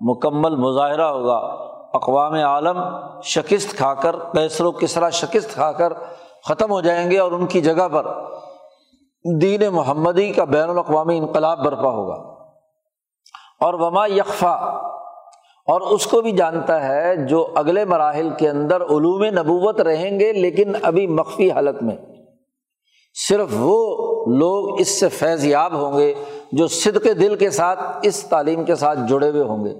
Speaker 1: مکمل مظاہرہ ہوگا۔ اقوام عالم شکست کھا کر کیسر و کسرا شکست کھا کر ختم ہو جائیں گے اور ان کی جگہ پر دین محمدی کا بین الاقوامی انقلاب برپا ہوگا۔ اور وما یکفا اور اس کو بھی جانتا ہے جو اگلے مراحل کے اندر علوم نبوت رہیں گے، لیکن ابھی مخفی حالت میں۔ صرف وہ لوگ اس سے فیض یاب ہوں گے جو صدق دل کے ساتھ، اس تعلیم کے ساتھ جڑے ہوئے ہوں گے۔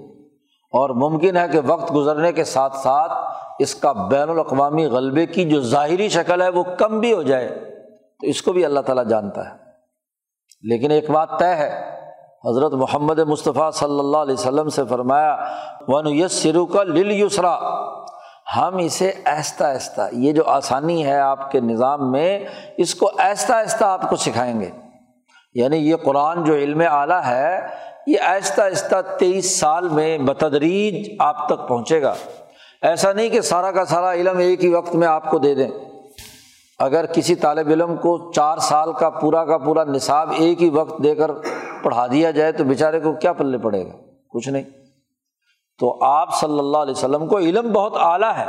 Speaker 1: اور ممکن ہے کہ وقت گزرنے کے ساتھ ساتھ اس کا بین الاقوامی غلبے کی جو ظاہری شکل ہے، وہ کم بھی ہو جائے۔ تو اس کو بھی اللہ تعالیٰ جانتا ہے۔ لیکن ایک بات طے ہے، حضرت محمد مصطفیٰ صلی اللہ علیہ وسلم سے فرمایا ون یس سرو کا لل یسرا ہم اسے آہستہ آہستہ، یہ جو آسانی ہے آپ کے نظام میں، اس کو آہستہ آہستہ آپ کو سکھائیں گے۔ یعنی یہ قرآن جو علم اعلیٰ ہے، یہ آہستہ آہستہ تیئیس سال میں بتدریج آپ تک پہنچے گا۔ ایسا نہیں کہ سارا کا سارا علم ایک ہی وقت میں آپ کو دے دیں۔ اگر کسی طالب علم کو چار سال کا پورا کا پورا نصاب ایک ہی وقت دے کر پڑھا دیا جائے تو بیچارے کو کیا پلے پڑے گا؟ کچھ نہیں۔ تو آپ صلی اللہ علیہ وسلم کو علم بہت اعلیٰ ہے۔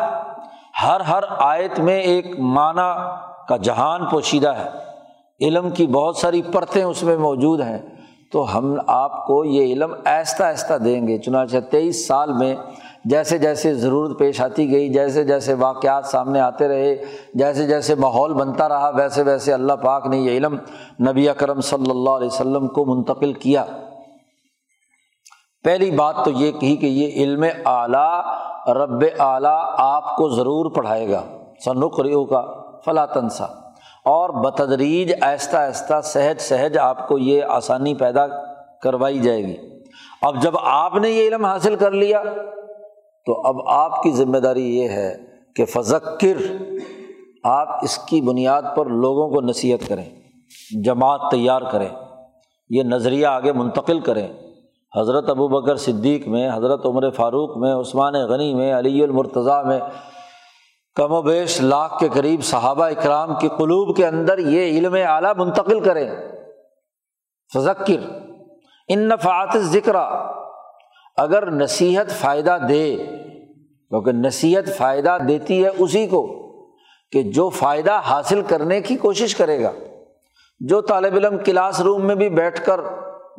Speaker 1: ہر ہر آیت میں ایک معنی کا جہان پوشیدہ ہے۔ علم کی بہت ساری پرتیں اس میں موجود ہیں۔ تو ہم آپ کو یہ علم آہستہ آہستہ دیں گے۔ چنانچہ تیئیس سال میں جیسے جیسے ضرورت پیش آتی گئی، جیسے جیسے واقعات سامنے آتے رہے، جیسے جیسے ماحول بنتا رہا، ویسے ویسے اللہ پاک نے یہ علم نبی اکرم صلی اللہ علیہ وسلم کو منتقل کیا۔ پہلی بات تو یہ کہی کہ یہ علم اعلیٰ، رب اعلیٰ آپ کو ضرور پڑھائے گا۔ سنقریو کا فلاں تنسا۔ اور بتدریج آہستہ آہستہ سہج سہج آپ کو یہ آسانی پیدا کروائی جائے گی۔ اب جب آپ نے یہ علم حاصل کر لیا تو اب آپ کی ذمہ داری یہ ہے کہ فذکر، آپ اس کی بنیاد پر لوگوں کو نصیحت کریں، جماعت تیار کریں، یہ نظریہ آگے منتقل کریں۔ حضرت ابو بکر صدیق میں، حضرت عمر فاروق میں، عثمان غنی میں، علی المرتضیٰ میں، کم و بیش لاکھ کے قریب صحابہ اکرام کی قلوب کے اندر یہ علم اعلیٰ منتقل کریں۔ فذکر، ان نفعات ذکر اگر نصیحت فائدہ دے، کیونکہ نصیحت فائدہ دیتی ہے اسی کو کہ جو فائدہ حاصل کرنے کی کوشش کرے گا، جو طالب علم کلاس روم میں بھی بیٹھ کر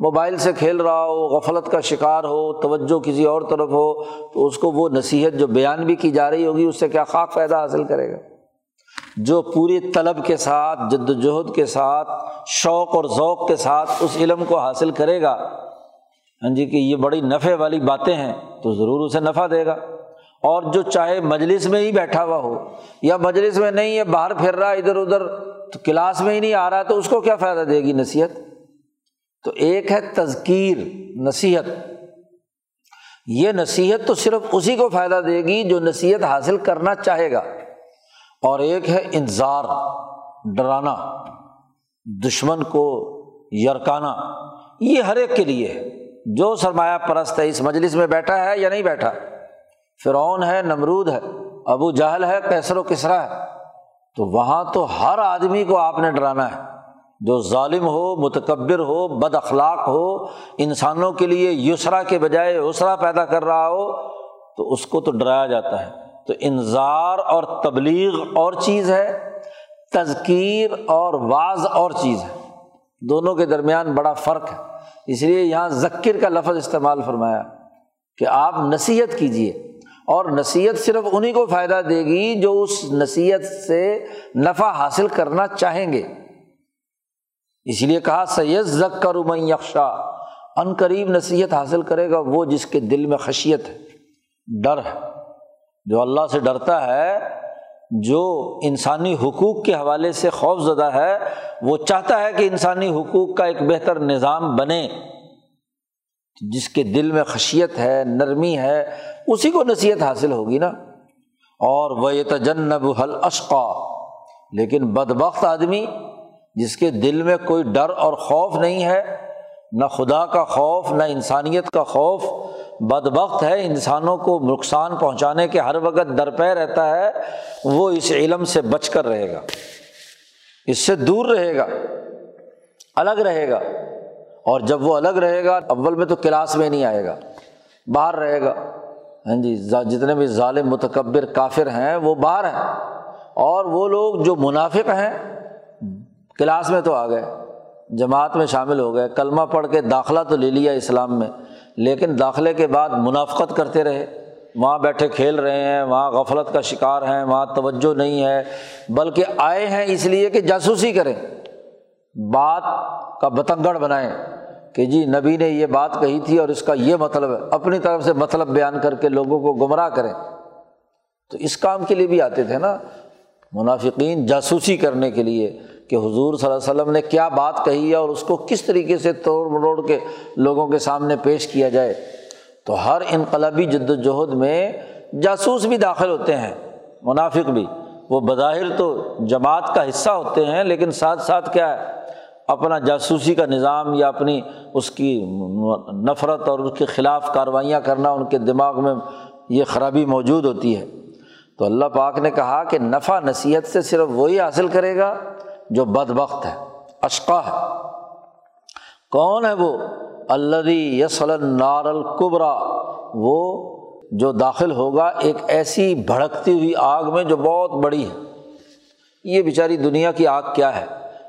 Speaker 1: موبائل سے کھیل رہا ہو، غفلت کا شکار ہو، توجہ کسی اور طرف ہو، تو اس کو وہ نصیحت جو بیان بھی کی جا رہی ہوگی، اس سے کیا خاک فائدہ حاصل کرے گا؟ جو پوری طلب کے ساتھ، جد وجہد کے ساتھ، شوق اور ذوق کے ساتھ اس علم کو حاصل کرے گا ہاں جی کہ یہ بڑی نفع والی باتیں ہیں، تو ضرور اسے نفع دے گا۔ اور جو چاہے مجلس میں ہی بیٹھا ہوا ہو، یا مجلس میں نہیں ہے باہر پھر رہا، ادھر ادھر تو کلاس میں ہی نہیں آ رہا، تو اس کو کیا فائدہ دے گی نصیحت؟ تو ایک ہے تذکیر، نصیحت۔ یہ نصیحت تو صرف اسی کو فائدہ دے گی جو نصیحت حاصل کرنا چاہے گا۔ اور ایک ہے انتظار ڈرانا، دشمن کو یرکانا۔ یہ ہر ایک کے لیے ہے۔ جو سرمایہ پرست ہے، اس مجلس میں بیٹھا ہے یا نہیں بیٹھا؟ فرعون ہے، نمرود ہے، ابو جہل ہے کیسر و کسرا ہے۔ تو وہاں تو ہر آدمی کو آپ نے ڈرانا ہے۔ جو ظالم ہو، متکبر ہو، بد اخلاق ہو، انسانوں کے لیے یسرا کے بجائے اسرا پیدا کر رہا ہو، تو اس کو تو ڈرایا جاتا ہے۔ تو انظار اور تبلیغ اور چیز ہے، تذکیر اور بعض اور چیز ہے۔ دونوں کے درمیان بڑا فرق ہے۔ اس لیے یہاں ذکر کا لفظ استعمال فرمایا کہ آپ نصیحت کیجیے اور نصیحت صرف انہیں کو فائدہ دے گی جو اس نصیحت سے نفع حاصل کرنا چاہیں گے۔ اس لیے کہا سید زک کا روم یکشا ان قریب نصیحت حاصل کرے گا وہ جس کے دل میں خشیت ہے، ڈر ہے۔ جو اللہ سے ڈرتا ہے جو انسانی حقوق کے حوالے سے خوف زدہ ہے، وہ چاہتا ہے کہ انسانی حقوق کا ایک بہتر نظام بنے۔ جس کے دل میں خشیت ہے، نرمی ہے، اسی کو نصیحت حاصل ہوگی نا۔ اور وہ تجنب حل اشقا لیکن بدبخت آدمی، جس کے دل میں کوئی ڈر اور خوف نہیں ہے، نہ خدا کا خوف، نہ انسانیت کا خوف بد بخت ہے، انسانوں کو نقصان پہنچانے کے ہر وقت درپے رہتا ہے، وہ اس علم سے بچ کر رہے گا۔ اس سے دور رہے گا، الگ رہے گا۔ اور جب وہ الگ رہے گا، اول میں تو کلاس میں نہیں آئے گا، باہر رہے گا۔ ہاں جی جتنے بھی ظالم، متکبر، کافر ہیں، وہ باہر ہیں۔ اور وہ لوگ جو منافق ہیں، کلاس میں تو آ گئے، جماعت میں شامل ہو گئے۔ کلمہ پڑھ کے داخلہ تو لے لیا اسلام میں۔ لیکن داخلے کے بعد منافقت کرتے رہے۔ وہاں بیٹھے کھیل رہے ہیں، وہاں غفلت کا شکار ہیں، وہاں توجہ نہیں ہے، بلکہ آئے ہیں اس لیے کہ جاسوسی کریں۔ بات کا بتنگڑ بنائیں کہ جی نبی نے یہ بات کہی تھی اور اس کا یہ مطلب ہے۔ اپنی طرف سے مطلب بیان کر کے لوگوں کو گمراہ کریں۔ تو اس کام کے لیے بھی آتے تھے نا۔ منافقین جاسوسی کرنے کے لیے کہ حضور صلی اللہ علیہ وسلم نے کیا بات کہی ہے اور اس کو کس طریقے سے توڑ مروڑ کے لوگوں کے سامنے پیش کیا جائے؟ تو ہر انقلابی جد وجہد میں جاسوس بھی داخل ہوتے ہیں، منافق بھی۔ وہ بظاہر تو جماعت کا حصہ ہوتے ہیں، لیکن ساتھ ساتھ کیا ہے؟ اپنا جاسوسی کا نظام یا اپنی اس کی نفرت اور اس کے خلاف کاروائیاں کرنا ان کے دماغ میں یہ خرابی موجود ہوتی ہے۔ تو اللہ پاک نے کہا کہ نفع نصیحت سے صرف وہی حاصل کرے گا جو بد وقت ہے، اشقا ہے۔ کون ہے وہ؟ اللہ یسل نار القبرا وہ جو داخل ہوگا ایک ایسی بھڑکتی ہوئی آگ میں جو بہت بڑی ہے۔ یہ بیچاری دنیا کی آگ کیا ہے؟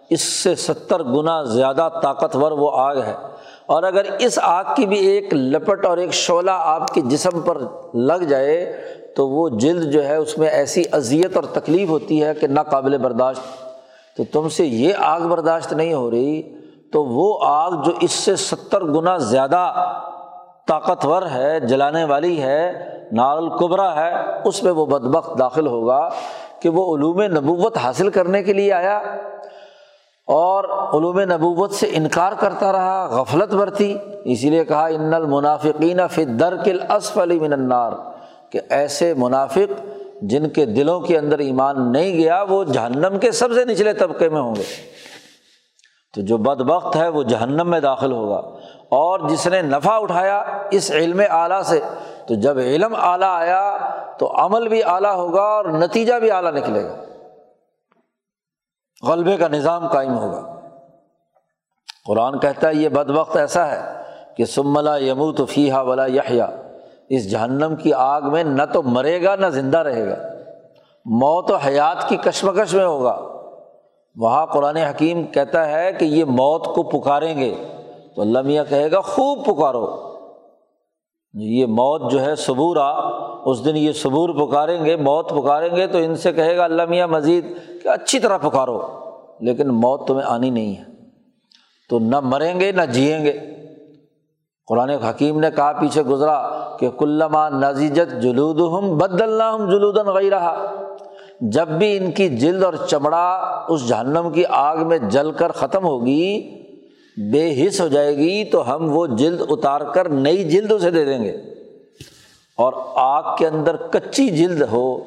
Speaker 1: اس سے ستر گنا زیادہ طاقتور وہ آگ ہے۔ اور اگر اس آگ کی بھی ایک لپٹ اور ایک شعلہ آپ کے جسم پر لگ جائے، تو وہ جلد جو ہے اس میں ایسی اذیت اور تکلیف ہوتی ہے کہ ناقابل برداشت تو تم سے یہ آگ برداشت نہیں ہو رہی، تو وہ آگ جو اس سے ستر گنا زیادہ طاقتور ہے، جلانے والی ہے، نار القبرا ہے، اس میں وہ بدبخت داخل ہوگا کہ وہ علوم نبوت حاصل کرنے کے لیے آیا اور علوم نبوت سے انکار کرتا رہا، غفلت برتی۔ اسی لیے کہا، ان المنافقین فی درکل اسفلی من النار کہ ایسے منافق جن کے دلوں کے اندر ایمان نہیں گیا، وہ جہنم کے سب سے نچلے طبقے میں ہوں گے۔ تو جو بد وقت ہے، وہ جہنم میں داخل ہوگا۔ اور جس نے نفع اٹھایا اس علم اعلیٰ سے، تو جب علم اعلیٰ آیا، تو عمل بھی اعلیٰ ہوگا اور نتیجہ بھی اعلیٰ نکلے گا۔ غلبے کا نظام قائم ہوگا۔ قرآن کہتا ہے، یہ بد وقت ایسا ہے کہ سملا یمو تو فیحا ولا یحیا اس جہنم کی آگ میں نہ تو مرے گا، نہ زندہ رہے گا۔ موت و حیات کی کشمکش میں ہوگا۔ وہاں قرآن حکیم کہتا ہے کہ یہ موت کو پکاریں گے۔ تو اللہ میاں کہے گا، خوب پکارو۔ یہ موت جو ہے صبور آ، اس دن یہ صبور پکاریں گے، موت پکاریں گے تو ان سے کہے گا، اللہ میاں مزید کہ اچھی طرح پکارو۔ لیکن موت تمہیں آنی نہیں ہے۔ تو نہ مریں گے، نہ جئیں گے۔ قرآن حکیم نے کہا پیچھے گزرا کہ کلما نزیجت جلود ہم بد اللہ ہم جلودن غی رہا جب بھی ان کی جلد اور چمڑا اس جہنم کی آگ میں جل کر ختم ہوگی، بے حص ہو جائے گی، تو ہم وہ جلد اتار کر نئی جلد اسے دے دیں گے۔ اور آگ کے اندر کچی جلد ہو،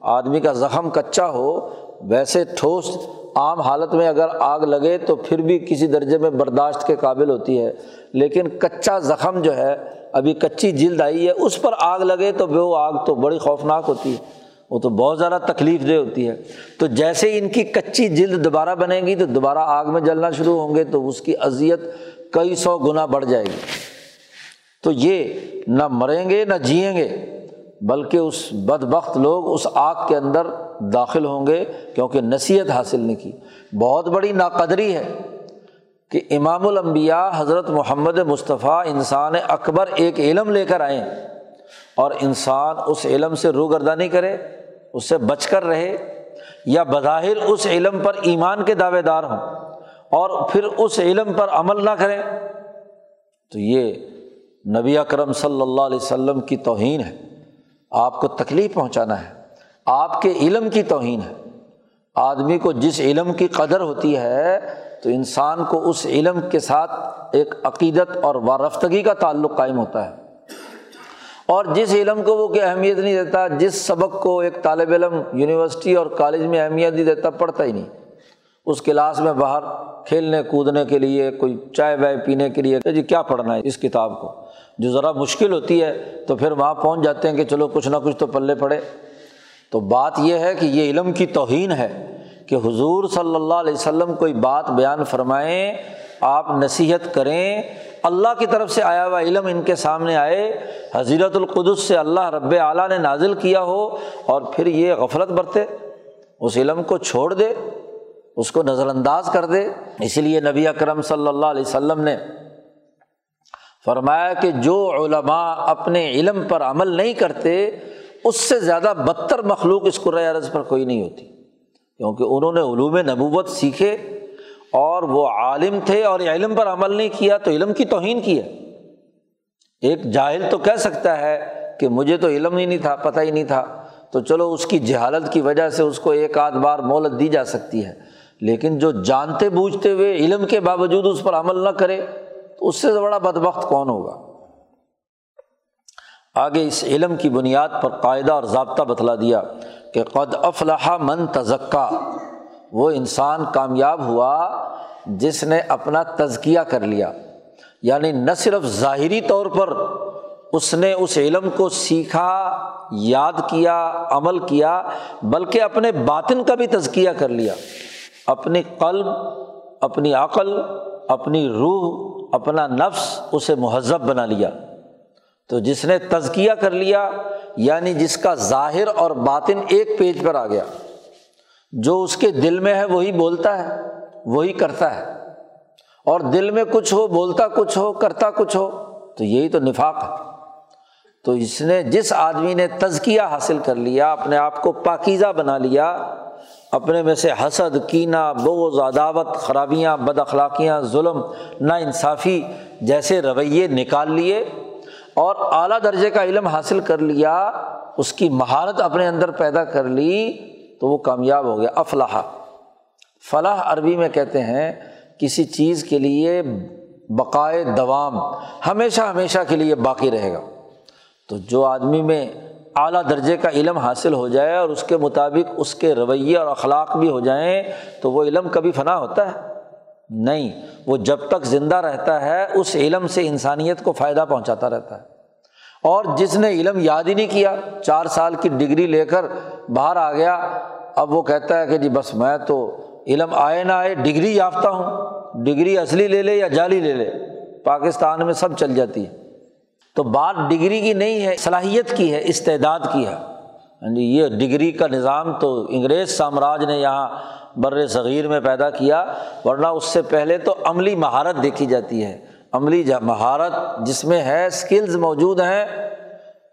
Speaker 1: آدمی کا زخم کچا ہو ویسے ٹھوس عام حالت میں اگر آگ لگے تو پھر بھی کسی درجے میں برداشت کے قابل ہوتی ہے۔ لیکن کچا زخم جو ہے، ابھی کچی جلد آئی ہے، اس پر آگ لگے تو وہ آگ تو بڑی خوفناک ہوتی ہے۔ وہ تو بہت زیادہ تکلیف دہ ہوتی ہے۔ تو جیسے ان کی کچی جلد دوبارہ بنے گی تو دوبارہ آگ میں جلنا شروع ہوں گے تو اس کی اذیت کئی سو گنا بڑھ جائے گی۔ تو یہ نہ مریں گے، نہ جئیں گے، بلکہ اس بد بخت لوگ اس آگ کے اندر داخل ہوں گے کیونکہ نصیحت حاصل نہیں کی۔ بہت بڑی ناقدری ہے کہ امام الانبیاء حضرت محمد مصطفیٰ انسان اکبر ایک علم لے کر آئیں اور انسان اس علم سے روگردانی کرے، اس سے بچ کر رہے یا بظاہر اس علم پر ایمان کے دعوے دار ہوں اور پھر اس علم پر عمل نہ کریں۔ تو یہ نبی اکرم صلی اللہ علیہ وسلم کی توہین ہے۔ آپ کو تکلیف پہنچانا ہے۔ آپ کے علم کی توہین ہے۔ آدمی کو جس علم کی قدر ہوتی ہے، تو انسان کو اس علم کے ساتھ ایک عقیدت اور وارفتگی کا تعلق قائم ہوتا ہے۔ اور جس علم کو وہ کہ اہمیت نہیں دیتا، جس سبق کو ایک طالب علم یونیورسٹی اور کالج میں اہمیت نہیں دیتا، پڑھتا ہی نہیں۔ اس کلاس میں باہر کھیلنے، کودنے کے لیے، کوئی چائے وائے پینے کے لیے جی کیا پڑھنا ہے اس کتاب کو؟ جو ذرا مشکل ہوتی ہے، تو پھر وہاں پہنچ جاتے ہیں کہ چلو کچھ نہ کچھ تو پلے پڑے۔ تو بات یہ ہے کہ یہ علم کی توہین ہے کہ حضور صلی اللہ علیہ وسلم کوئی بات بیان فرمائیں، آپ نصیحت کریں، اللہ کی طرف سے آیا ہوا علم ان کے سامنے آئے حضیرت القدس سے اللہ رب اعلیٰ نے نازل کیا ہو اور پھر یہ غفلت برتے، اس علم کو چھوڑ دے، اس کو نظر انداز کر دے۔ اسی لیے نبی اکرم صلی اللہ علیہ وسلم نے فرمایا کہ جو علماء اپنے علم پر عمل نہیں کرتے اس سے زیادہ بدتر مخلوق اس عرض پر کوئی نہیں ہوتی، کیونکہ انہوں نے علوم نبوت سیکھے اور وہ عالم تھے اور علم پر عمل نہیں کیا تو علم کی توہین کی ہے۔ ایک جاہل تو کہہ سکتا ہے کہ مجھے تو علم ہی نہیں تھا، پتہ ہی نہیں تھا۔ تو چلو اس کی جہالت کی وجہ سے اس کو ایک آدھ بار مولت دی جا سکتی ہے۔ لیکن جو جانتے بوجھتے ہوئے علم کے باوجود اس پر عمل نہ کرے تو اس سے بڑا بد وقت کون ہوگا؟ آگے اس علم کی بنیاد پر قاعدہ اور ضابطہ بتلا دیا کہ قد افلاح من تزکا۔ وہ انسان کامیاب ہوا جس نے اپنا تزکیہ کر لیا۔ یعنی نہ صرف ظاہری طور پر اس نے اس علم کو سیکھا، یاد کیا، عمل کیا، بلکہ اپنے باطن کا بھی تزکیہ کر لیا۔ اپنی قلب، اپنی عقل، اپنی روح، اپنا نفس اسے مہذب بنا لیا۔ تو جس نے تزکیہ کر لیا یعنی جس کا ظاہر اور باطن ایک پیج پر آ گیا، جو اس کے دل میں ہے وہی بولتا ہے، وہی کرتا ہے۔ اور دل میں کچھ ہو، بولتا کچھ ہو، کرتا کچھ ہو، تو یہی تو نفاق ہے۔ تو اس نے، جس آدمی نے تزکیہ حاصل کر لیا، اپنے آپ کو پاکیزہ بنا لیا، اپنے میں سے حسد، کینہ بوز عداوت، خرابیاں بد اخلاقیاں ظلم نا انصافی جیسے رویے نکال لیے اور اعلیٰ درجے کا علم حاصل کر لیا، اس کی مہارت اپنے اندر پیدا کر لی، تو وہ کامیاب ہو گیا۔ افلاح فلاح عربی میں کہتے ہیں، کسی چیز کے لیے بقائے دوام ہمیشہ ہمیشہ کے لیے باقی رہے گا۔ تو جو آدمی میں اعلیٰ درجے کا علم حاصل ہو جائے اور اس کے مطابق اس کے رویے اور اخلاق بھی ہو جائیں، تو وہ علم کبھی فنا ہوتا ہے۔ نہیں، وہ جب تک زندہ رہتا ہے، اس علم سے انسانیت کو فائدہ پہنچاتا رہتا ہے۔ اور جس نے علم یاد ہی نہیں کیا، چار سال کی ڈگری لے کر باہر آ گیا، اب وہ کہتا ہے کہ جی بس میں تو علم آئے نہ آئے، ڈگری یافتہ ہوں۔ ڈگری اصلی لے لے یا جعلی لے لے، پاکستان میں سب چل جاتی ہے۔ تو بات ڈگری کی نہیں ہے، صلاحیت کی ہے، استعداد کی ہے۔ جی یہ ڈگری کا نظام تو انگریز سامراج نے یہاں بر صغیر میں پیدا کیا، ورنہ اس سے پہلے تو عملی مہارت دیکھی جاتی ہے۔ عملی مہارت جس میں ہے اسکلز موجود ہیں،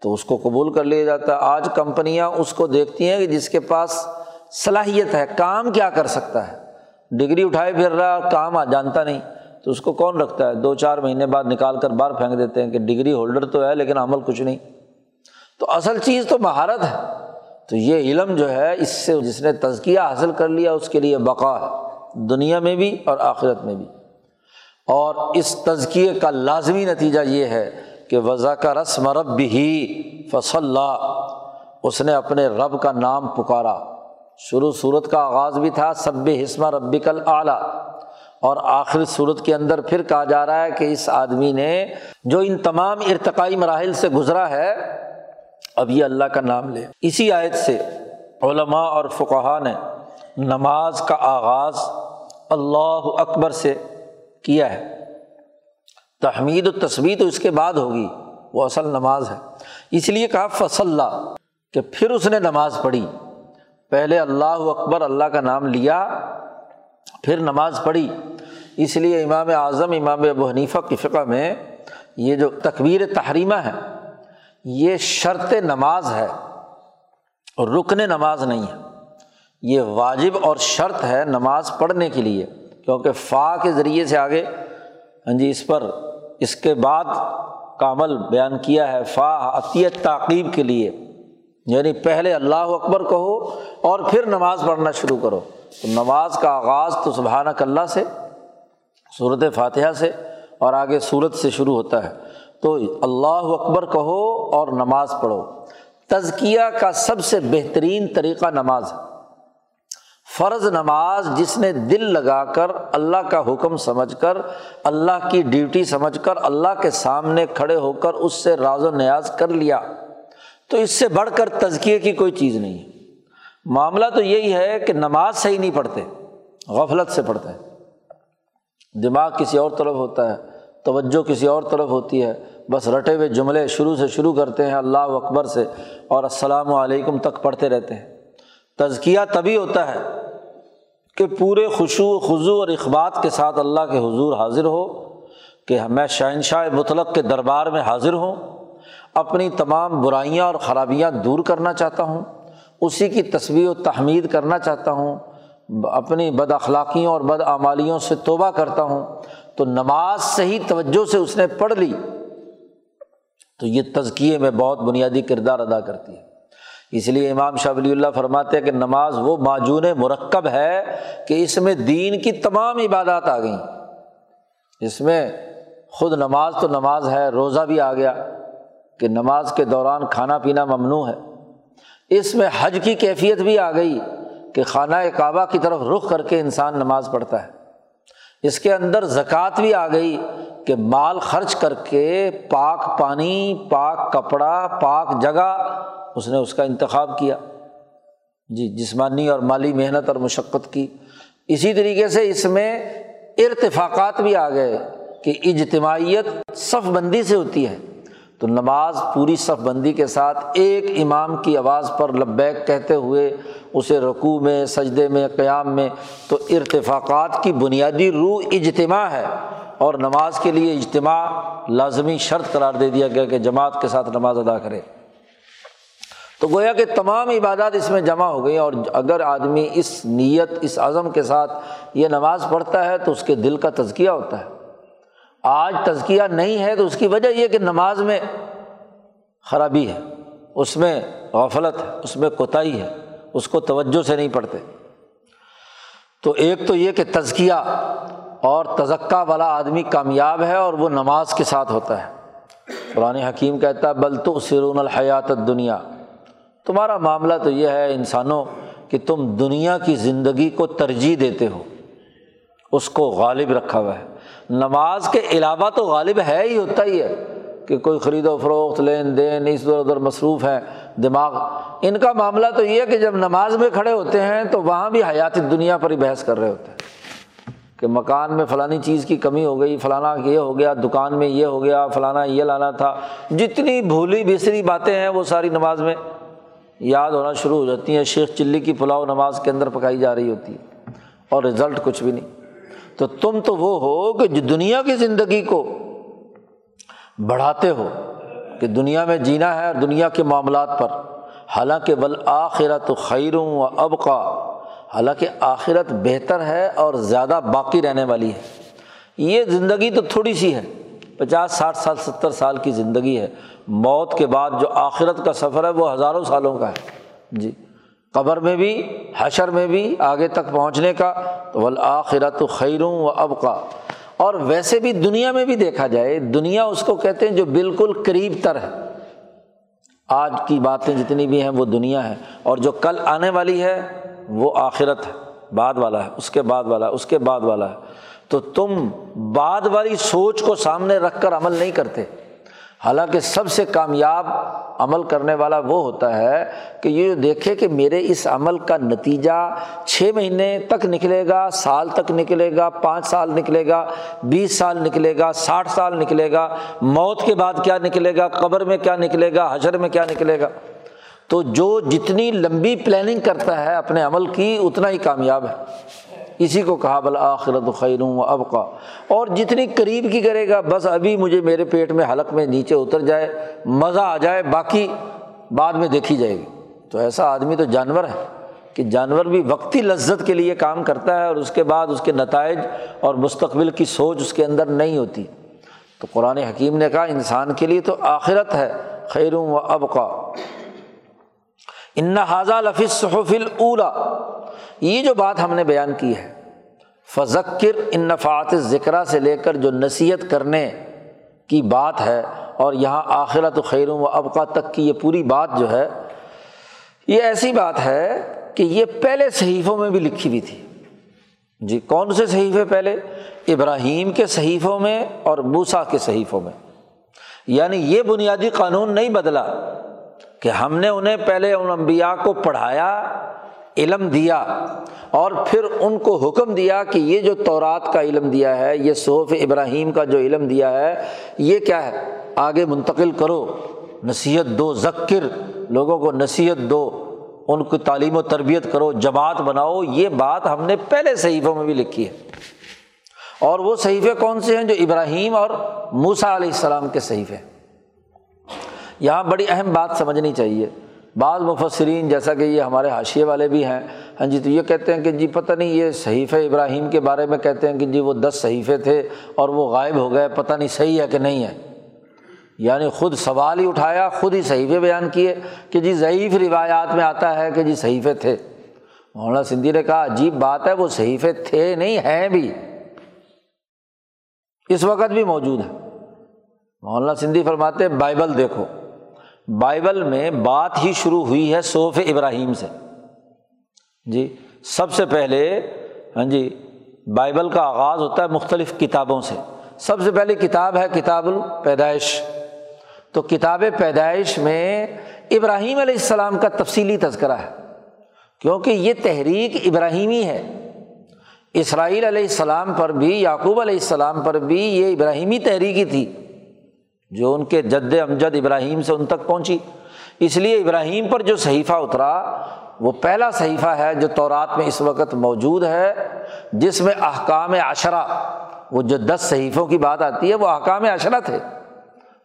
Speaker 1: تو اس کو قبول کر لیا جاتا ہے۔ آج کمپنیاں اس کو دیکھتی ہیں کہ جس کے پاس صلاحیت ہے، کام کیا کر سکتا ہے۔ ڈگری اٹھائے پھر رہا کام جانتا نہیں۔ تو اس کو کون رکھتا ہے؟ دو چار مہینے بعد نکال کر باہر پھینک دیتے ہیں کہ ڈگری ہولڈر تو ہے لیکن عمل کچھ نہیں۔ تو اصل چیز تو مہارت ہے۔ تو یہ علم جو ہے، اس سے جس نے تزکیہ حاصل کر لیا، اس کے لیے بقا ہے، دنیا میں بھی اور آخرت میں بھی۔ اور اس تزکیے کا لازمی نتیجہ یہ ہے کہ وضا کا رسم رب ہی فصل اس نے اپنے رب کا نام پکارا۔ شروع صورت کا آغاز بھی تھا سب حسمہ ربی کل اعلیٰ اور آخری صورت کے اندر پھر کہا جا رہا ہے کہ اس آدمی نے جو ان تمام ارتقائی مراحل سے گزرا ہے اب یہ اللہ کا نام لے۔ اسی آیت سے علماء اور فقہ نے نماز کا آغاز اللہ اکبر سے کیا ہے۔ تحمید و تصویر تو اس کے بعد ہوگی۔ وہ اصل نماز ہے۔ اس لیے کہا فصل کہ پھر اس نے نماز پڑھی۔ پہلے اللہ اکبر، اللہ کا نام لیا، پھر نماز پڑھی۔ اس لیے امام اعظم، امام ابو حنیفہ کی فقہ میں یہ جو تقبیر تحریمہ ہے یہ شرط نماز ہے اور رکن نماز نہیں ہے۔ یہ واجب اور شرط ہے نماز پڑھنے کے لیے، کیونکہ فا کے ذریعے سے آگے ہاں جی اس پر، اس کے بعد کامل بیان کیا ہے، فا، عطیت، تعقیب کے لیے۔ یعنی پہلے اللہ اکبر کہو اور پھر نماز پڑھنا شروع کرو۔ تو نماز کا آغاز تو سبحانک اللہ سے صورت فاتحہ سے اور آگے صورت سے شروع ہوتا ہے۔ تو اللہ اکبر کہو اور نماز پڑھو۔ تزکیہ کا سب سے بہترین طریقہ نماز۔ ہے فرض نماز جس نے دل لگا کر اللہ کا حکم سمجھ کر، اللہ کی ڈیوٹی سمجھ کر، اللہ کے سامنے کھڑے ہو کر اس سے راز و نیاز کر لیا۔ تو اس سے بڑھ کر تزکیے کی کوئی چیز نہیں۔ ہے معاملہ تو یہی ہے کہ نماز صحیح نہیں پڑھتے، غفلت سے پڑھتے۔ ہیں دماغ کسی اور طرف ہوتا ہے۔ توجہ کسی اور طرف ہوتی ہے۔ بس رٹے ہوئے جملے شروع سے شروع کرتے ہیں، اللہ اکبر سے، اور السلام علیکم تک پڑھتے رہتے ہیں۔ تزکیہ تبھی ہوتا ہے کہ پورے خوشو خضو اور اخبات کے ساتھ اللہ کے حضور حاضر ہو، کہ میں شہنشاہ مطلق کے دربار میں حاضر ہوں، اپنی تمام برائیاں اور خرابیاں دور کرنا چاہتا ہوں، اسی کی تصویر و تحمید کرنا چاہتا ہوں اپنی بد اخلاقیوں اور بد اعمالیوں سے توبہ کرتا ہوں، تو نماز صحیح توجہ سے اس نے پڑھ لی۔ تو یہ تزکیے میں بہت بنیادی کردار ادا کرتی ہے۔ اس لیے امام شاہ ولی اللہ فرماتے ہیں کہ نماز وہ معجون مرکب ہے کہ اس میں دین کی تمام عبادات آ گئیں۔ اس میں خود نماز تو نماز ہے، روزہ بھی آ گیا کہ نماز کے دوران کھانا پینا ممنوع ہے۔ اس میں حج کی کیفیت بھی آ گئی۔ کہ خانہ کعبہ کی طرف رخ کر کے انسان نماز پڑھتا ہے۔ اس کے اندر زکوٰۃ بھی آ گئی کہ مال خرچ کر کے پاک پانی، پاک کپڑا، پاک جگہ اس نے اس کا انتخاب کیا۔ جی جسمانی اور مالی محنت اور مشقت کی۔ اسی طریقے سے اس میں ارتفاقات بھی آ گئے کہ اجتماعیت صف بندی سے ہوتی ہے۔ تو نماز پوری صف بندی کے ساتھ ایک امام کی آواز پر لبیک کہتے ہوئے اسے رقوع میں، سجدے میں، قیام میں، تو ارتفاقات کی بنیادی روح اجتماع ہے اور نماز کے لیے اجتماع لازمی شرط قرار دے دیا گیا کہ جماعت کے ساتھ نماز ادا کرے۔ تو گویا کہ تمام عبادات اس میں جمع ہو گئی اور اگر آدمی اس نیت، اس عزم کے ساتھ یہ نماز پڑھتا ہے تو اس کے دل کا تزکیہ ہوتا ہے۔ آج تزکیہ نہیں ہے تو اس کی وجہ یہ کہ نماز میں خرابی ہے، اس میں غفلت ہے، اس میں کوتاہی ہے، اس کو توجہ سے نہیں پڑھتے۔ تو ایک تو یہ کہ تزکیہ اور تزکہ والا آدمی کامیاب ہے اور وہ نماز کے ساتھ ہوتا ہے۔ قرآن حکیم کہتا ہے، بل تو سرون الحیات دنیا تمہارا معاملہ تو یہ ہے انسانوں کہ تم دنیا کی زندگی کو ترجیح دیتے ہو، اس کو غالب رکھا ہوا ہے۔ نماز کے علاوہ تو غالب ہے ہی ہوتا ہی ہے کہ کوئی خرید و فروخت، لین دین اس ادھر ادھر مصروف ہے دماغ۔ ان کا معاملہ تو یہ کہ جب نماز میں کھڑے ہوتے ہیں تو وہاں بھی حیات دنیا پر ہی بحث کر رہے ہوتے ہیں کہ مکان میں فلانی چیز کی کمی ہو گئی، فلانا یہ ہو گیا، دکان میں یہ ہو گیا، فلانا یہ لانا تھا۔ جتنی بھولی بسری باتیں ہیں وہ ساری نماز میں یاد ہونا شروع ہو جاتی ہیں۔ شیخ چلی کی پلاؤ نماز کے اندر پکائی جا رہی ہوتی ہے اور رزلٹ کچھ بھی نہیں۔ تو تم تو وہ ہو کہ جو دنیا کی زندگی کو بڑھاتے ہو، کہ دنیا میں جینا ہے اور دنیا کے معاملات پر۔ حالانکہ بل آخرت خیروں و اب کا حالانکہ آخرت بہتر ہے اور زیادہ باقی رہنے والی ہے۔ یہ زندگی تو تھوڑی سی ہے، پچاس، ساٹھ سال، ستر سال کی زندگی ہے۔ موت کے بعد جو آخرت کا سفر ہے وہ ہزاروں سالوں کا ہے۔ جی۔ قبر میں بھی، حشر میں بھی آگے تک پہنچنے کا، تو ولاخرت خیروں و اب کا اور ویسے بھی دنیا میں بھی دیکھا جائے، دنیا اس کو کہتے ہیں جو بالکل قریب تر ہے۔ آج کی باتیں جتنی بھی ہیں، وہ دنیا ہے۔ اور جو کل آنے والی ہے، وہ آخرت ہے۔ بعد والا ہے، اس کے بعد والا ہے اس کے بعد والا ہے۔ تو تم بعد والی سوچ کو سامنے رکھ کر عمل نہیں کرتے۔ حالانکہ سب سے کامیاب عمل کرنے والا وہ ہوتا ہے کہ یہ دیکھے کہ میرے اس عمل کا نتیجہ چھ مہینے تک نکلے گا، سال تک نکلے گا، پانچ سال نکلے گا، بیس سال نکلے گا، ساٹھ سال نکلے گا، موت کے بعد کیا نکلے گا، قبر میں کیا نکلے گا حجر میں کیا نکلے گا۔ تو جو جتنی لمبی پلاننگ کرتا ہے اپنے عمل کی، اتنا ہی کامیاب ہے۔ اسی کو کہا، بل آخرت خیروں و اب کا اور جتنی قریب کی کرے گا، بس ابھی مجھے میرے پیٹ میں حلق میں نیچے اتر جائے، مزہ آ جائے، باقی بعد میں دیکھی جائے گی۔ تو ایسا آدمی تو جانور ہے کہ جانور بھی وقتی لذت کے لیے کام کرتا ہے اور اس کے بعد اس کے نتائج اور مستقبل کی سوچ اس کے اندر نہیں ہوتی۔ تو قرآن حکیم نے کہا، انسان کے لیے تو آخرت ہے، خیروں و اب کا ان حاضہ لفظ صحف الا یہ جو بات ہم نے بیان کی ہے فذکر ان نفات ذکر سے لے کر جو نصیحت کرنے کی بات ہے، اور یہاں آخرت و خیروں و ابقا تک کی یہ پوری بات جو ہے، یہ ایسی بات ہے کہ یہ پہلے صحیفوں میں بھی لکھی ہوئی تھی۔ جی کون سے صحیفے پہلے؟ ابراہیم کے صحیفوں میں اور موسا کے صحیفوں میں۔ یعنی یہ بنیادی قانون نہیں بدلا کہ ہم نے انہیں پہلے ان انبیاء کو پڑھایا علم دیا اور پھر ان کو حکم دیا کہ یہ جو تورات کا علم دیا ہے، یہ صوف ابراہیم کا جو علم دیا ہے، یہ کیا ہے؟ آگے منتقل کرو۔ نصیحت دو، ذکر۔ لوگوں کو نصیحت دو۔ ان کو تعلیم و تربیت کرو۔ جماعت بناؤ۔ یہ بات ہم نے پہلے صحیفوں میں بھی لکھی ہے۔ اور وہ صحیفے کون سے ہیں؟ جو ابراہیم اور موسا علیہ السلام کے صحیفے یہاں بڑی اہم بات سمجھنی چاہیے۔ بعض مفسرین جیسا کہ یہ ہمارے حاشیے والے بھی ہیں ہاں جی تو یہ کہتے ہیں کہ جی پتہ نہیں یہ صحیفہ ابراہیم کے بارے میں کہتے ہیں کہ جی وہ دس صحیفے تھے اور وہ غائب ہو گئے، پتہ نہیں صحیح ہے کہ نہیں ہے۔ یعنی خود سوال ہی اٹھایا، خود ہی صحیفے بیان کیے کہ جی ضعیف روایات میں آتا ہے کہ جی صحیفے تھے۔ مولانا سندھی نے کہا، عجیب بات ہے، وہ صحیفے تھے نہیں، ہیں بھی۔ اس وقت بھی موجود ہے مولانا سندھی فرماتے بائبل دیکھو۔ بائبل میں بات ہی شروع ہوئی ہے صوف ابراہیم سے۔ جی سب سے پہلے ہاں جی بائبل کا آغاز ہوتا ہے مختلف کتابوں سے۔ سب سے پہلی کتاب ہے کتاب الپیدائش۔ تو کتاب پیدائش میں ابراہیم علیہ السلام کا تفصیلی تذکرہ ہے۔ کیونکہ یہ تحریک ابراہیمی ہے۔ اسرائیل علیہ السلام پر بھی، یعقوب علیہ السلام پر بھی یہ ابراہیمی تحریکی تھی۔ جو ان کے جد امجد ابراہیم سے ان تک پہنچی۔ اس لیے ابراہیم پر جو صحیفہ اترا، وہ پہلا صحیفہ ہے جو تورات میں اس وقت موجود ہے، جس میں احکام عشرہ، وہ جو دس صحیفوں کی بات آتی ہے، وہ احکام عشرہ تھے۔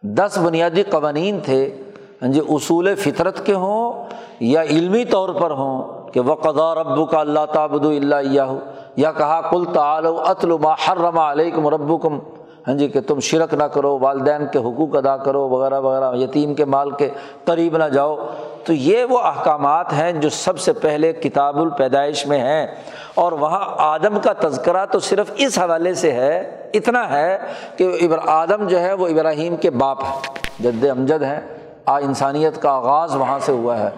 Speaker 1: دس بنیادی قوانین تھے۔ ہاں جی اصول فطرت کے ہوں یا علمی طور پر ہوں کہ وہ قدا ربو کا اللہ تعبد اللہ یا کہا کل تعلو ما حرم علیکم ربکم ہاں جی کہ تم شرک نہ کرو، والدین کے حقوق ادا کرو، وغیرہ وغیرہ، یتیم کے مال کے قریب نہ جاؤ۔ تو یہ وہ احکامات ہیں جو سب سے پہلے کتاب الپیدائش میں ہیں۔ اور وہاں آدم کا تذکرہ تو صرف اس حوالے سے ہے، اتنا ہے کہ آدم جو ہے وہ ابراہیم کے باپ ہیں، جد امجد ہیں۔ انسانیت کا آغاز وہاں سے ہوا ہے۔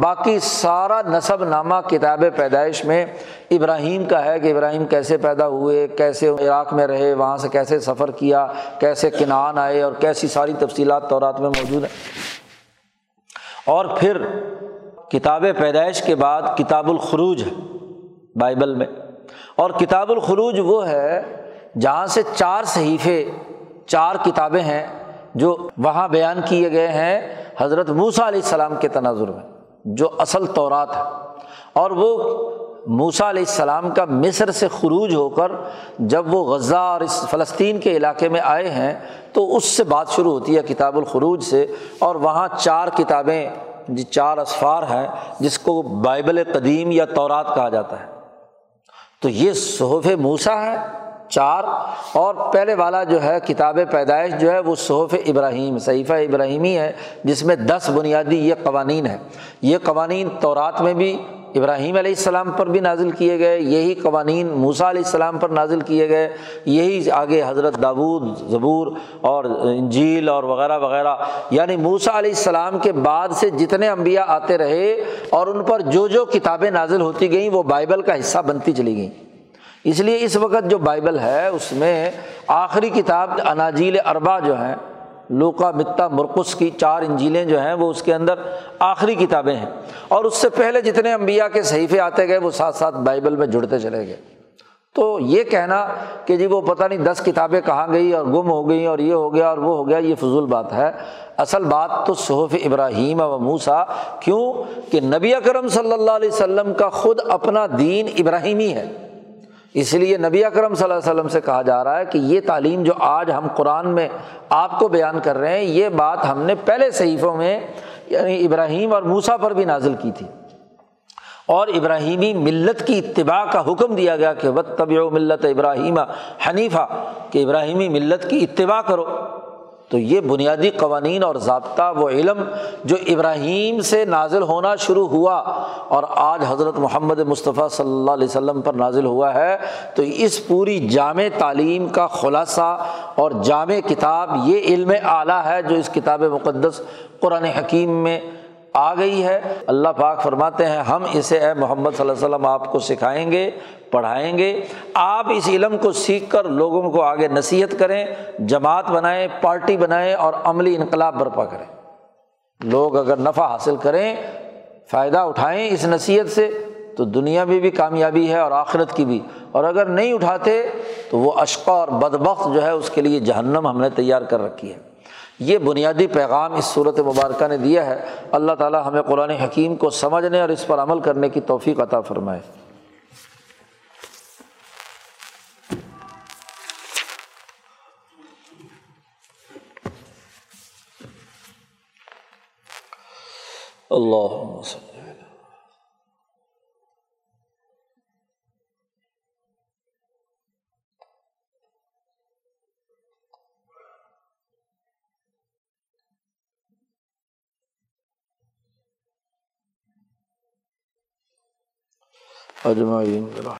Speaker 1: باقی سارا نصب نامہ کتاب پیدائش میں ابراہیم کا ہے کہ ابراہیم کیسے پیدا ہوئے، کیسے عراق میں رہے، وہاں سے کیسے سفر کیا، کیسے کنان آئے اور کیسی ساری تفصیلات طورات میں موجود ہیں۔ اور پھر کتاب پیدائش کے بعد کتاب الخروج ہے بائبل میں۔ اور کتاب الخروج وہ ہے جہاں سے چار صحیفے، چار کتابیں ہیں۔ جو وہاں بیان کیے گئے ہیں حضرت موسا علیہ السلام کے تناظر میں، جو اصل طورات ہے۔ اور وہ موسا علیہ السلام کا مصر سے خروج ہو کر جب وہ غزہ اور اس فلسطین کے علاقے میں آئے ہیں، تو اس سے بات شروع ہوتی ہے کتاب الخروج سے۔ اور وہاں چار کتابیں جی چار اسفار ہیں، جس کو بائبل قدیم یا تورات کہا جاتا ہے۔ تو یہ صحف موسا ہے چار اور پہلے والا جو ہے کتاب پیدائش جو ہے وہ صحف ابراہیم، صحیفہ ابراہیمی ہے، جس میں دس بنیادی یہ قوانین ہے یہ قوانین تورات میں بھی ابراہیم علیہ السلام پر بھی نازل کیے گئے، یہی قوانین موسا علیہ السلام پر نازل کیے گئے، یہی آگے حضرت داود، زبور اور انجیل اور وغیرہ وغیرہ۔ یعنی موسا علیہ السلام کے بعد سے جتنے انبیاء آتے رہے اور ان پر جو جو کتابیں نازل ہوتی گئیں، وہ بائبل کا حصہ بنتی چلی گئیں۔ اس لیے اس وقت جو بائبل ہے، اس میں آخری کتاب اناجیل اربا جو ہیں لوکا متا مرکس کی چار انجیلیں جو ہیں، وہ اس کے اندر آخری کتابیں ہیں۔ اور اس سے پہلے جتنے امبیا کے صحیفے آتے گئے، وہ ساتھ ساتھ بائبل میں جڑتے چلے گئے۔ تو یہ کہنا کہ جی وہ پتہ نہیں دس کتابیں کہاں گئی اور گم ہو گئیں اور یہ ہو گیا اور وہ ہو گیا، یہ فضول بات ہے۔ اصل بات تو صحف ابراہیم و موسا کیوں؟ کہ نبی اکرم صلی اللہ علیہ وسلم کا خود اپنا دین ابراہیمی ہے۔ اس لیے نبی اکرم صلی اللہ علیہ وسلم سے کہا جا رہا ہے کہ یہ تعلیم جو آج ہم قرآن میں آپ کو بیان کر رہے ہیں، یہ بات ہم نے پہلے صحیفوں میں یعنی ابراہیم اور موسا پر بھی نازل کی تھی۔ اور ابراہیمی ملت کی اتباع کا حکم دیا گیا کہ وط طبی و ملت ابراہیم حنیفہ، کہ ابراہیمی ملت کی اتباع کرو۔ تو یہ بنیادی قوانین اور ضابطہ وہ علم جو ابراہیم سے نازل ہونا شروع ہوا اور آج حضرت محمد مصطفیٰ صلی اللہ علیہ وسلم پر نازل ہوا ہے، تو اس پوری جامع تعلیم کا خلاصہ اور جامع کتاب یہ علم اعلیٰ ہے جو اس کتاب مقدس قرآن حکیم میں آ گئی ہے۔ اللہ پاک فرماتے ہیں، ہم اسے اے محمد صلی اللہ علیہ وسلم آپ کو سکھائیں گے، پڑھائیں گے۔ آپ اس علم کو سیکھ کر لوگوں کو آگے نصیحت کریں، جماعت بنائیں، پارٹی بنائیں اور عملی انقلاب برپا کریں۔ لوگ اگر نفع حاصل کریں، فائدہ اٹھائیں اس نصیحت سے، تو دنیا میں بھی کامیابی ہے اور آخرت کی بھی۔ اور اگر نہیں اٹھاتے، تو وہ اشقا اور بدبخت جو ہے، اس کے لیے جہنم ہم نے تیار کر رکھی ہے۔ یہ بنیادی پیغام اس صورت مبارکہ نے دیا ہے۔ اللہ تعالیٰ ہمیں قرآن حکیم کو سمجھنے اور اس پر عمل کرنے کی توفیق عطا فرمائے۔ اللہ اجمعین.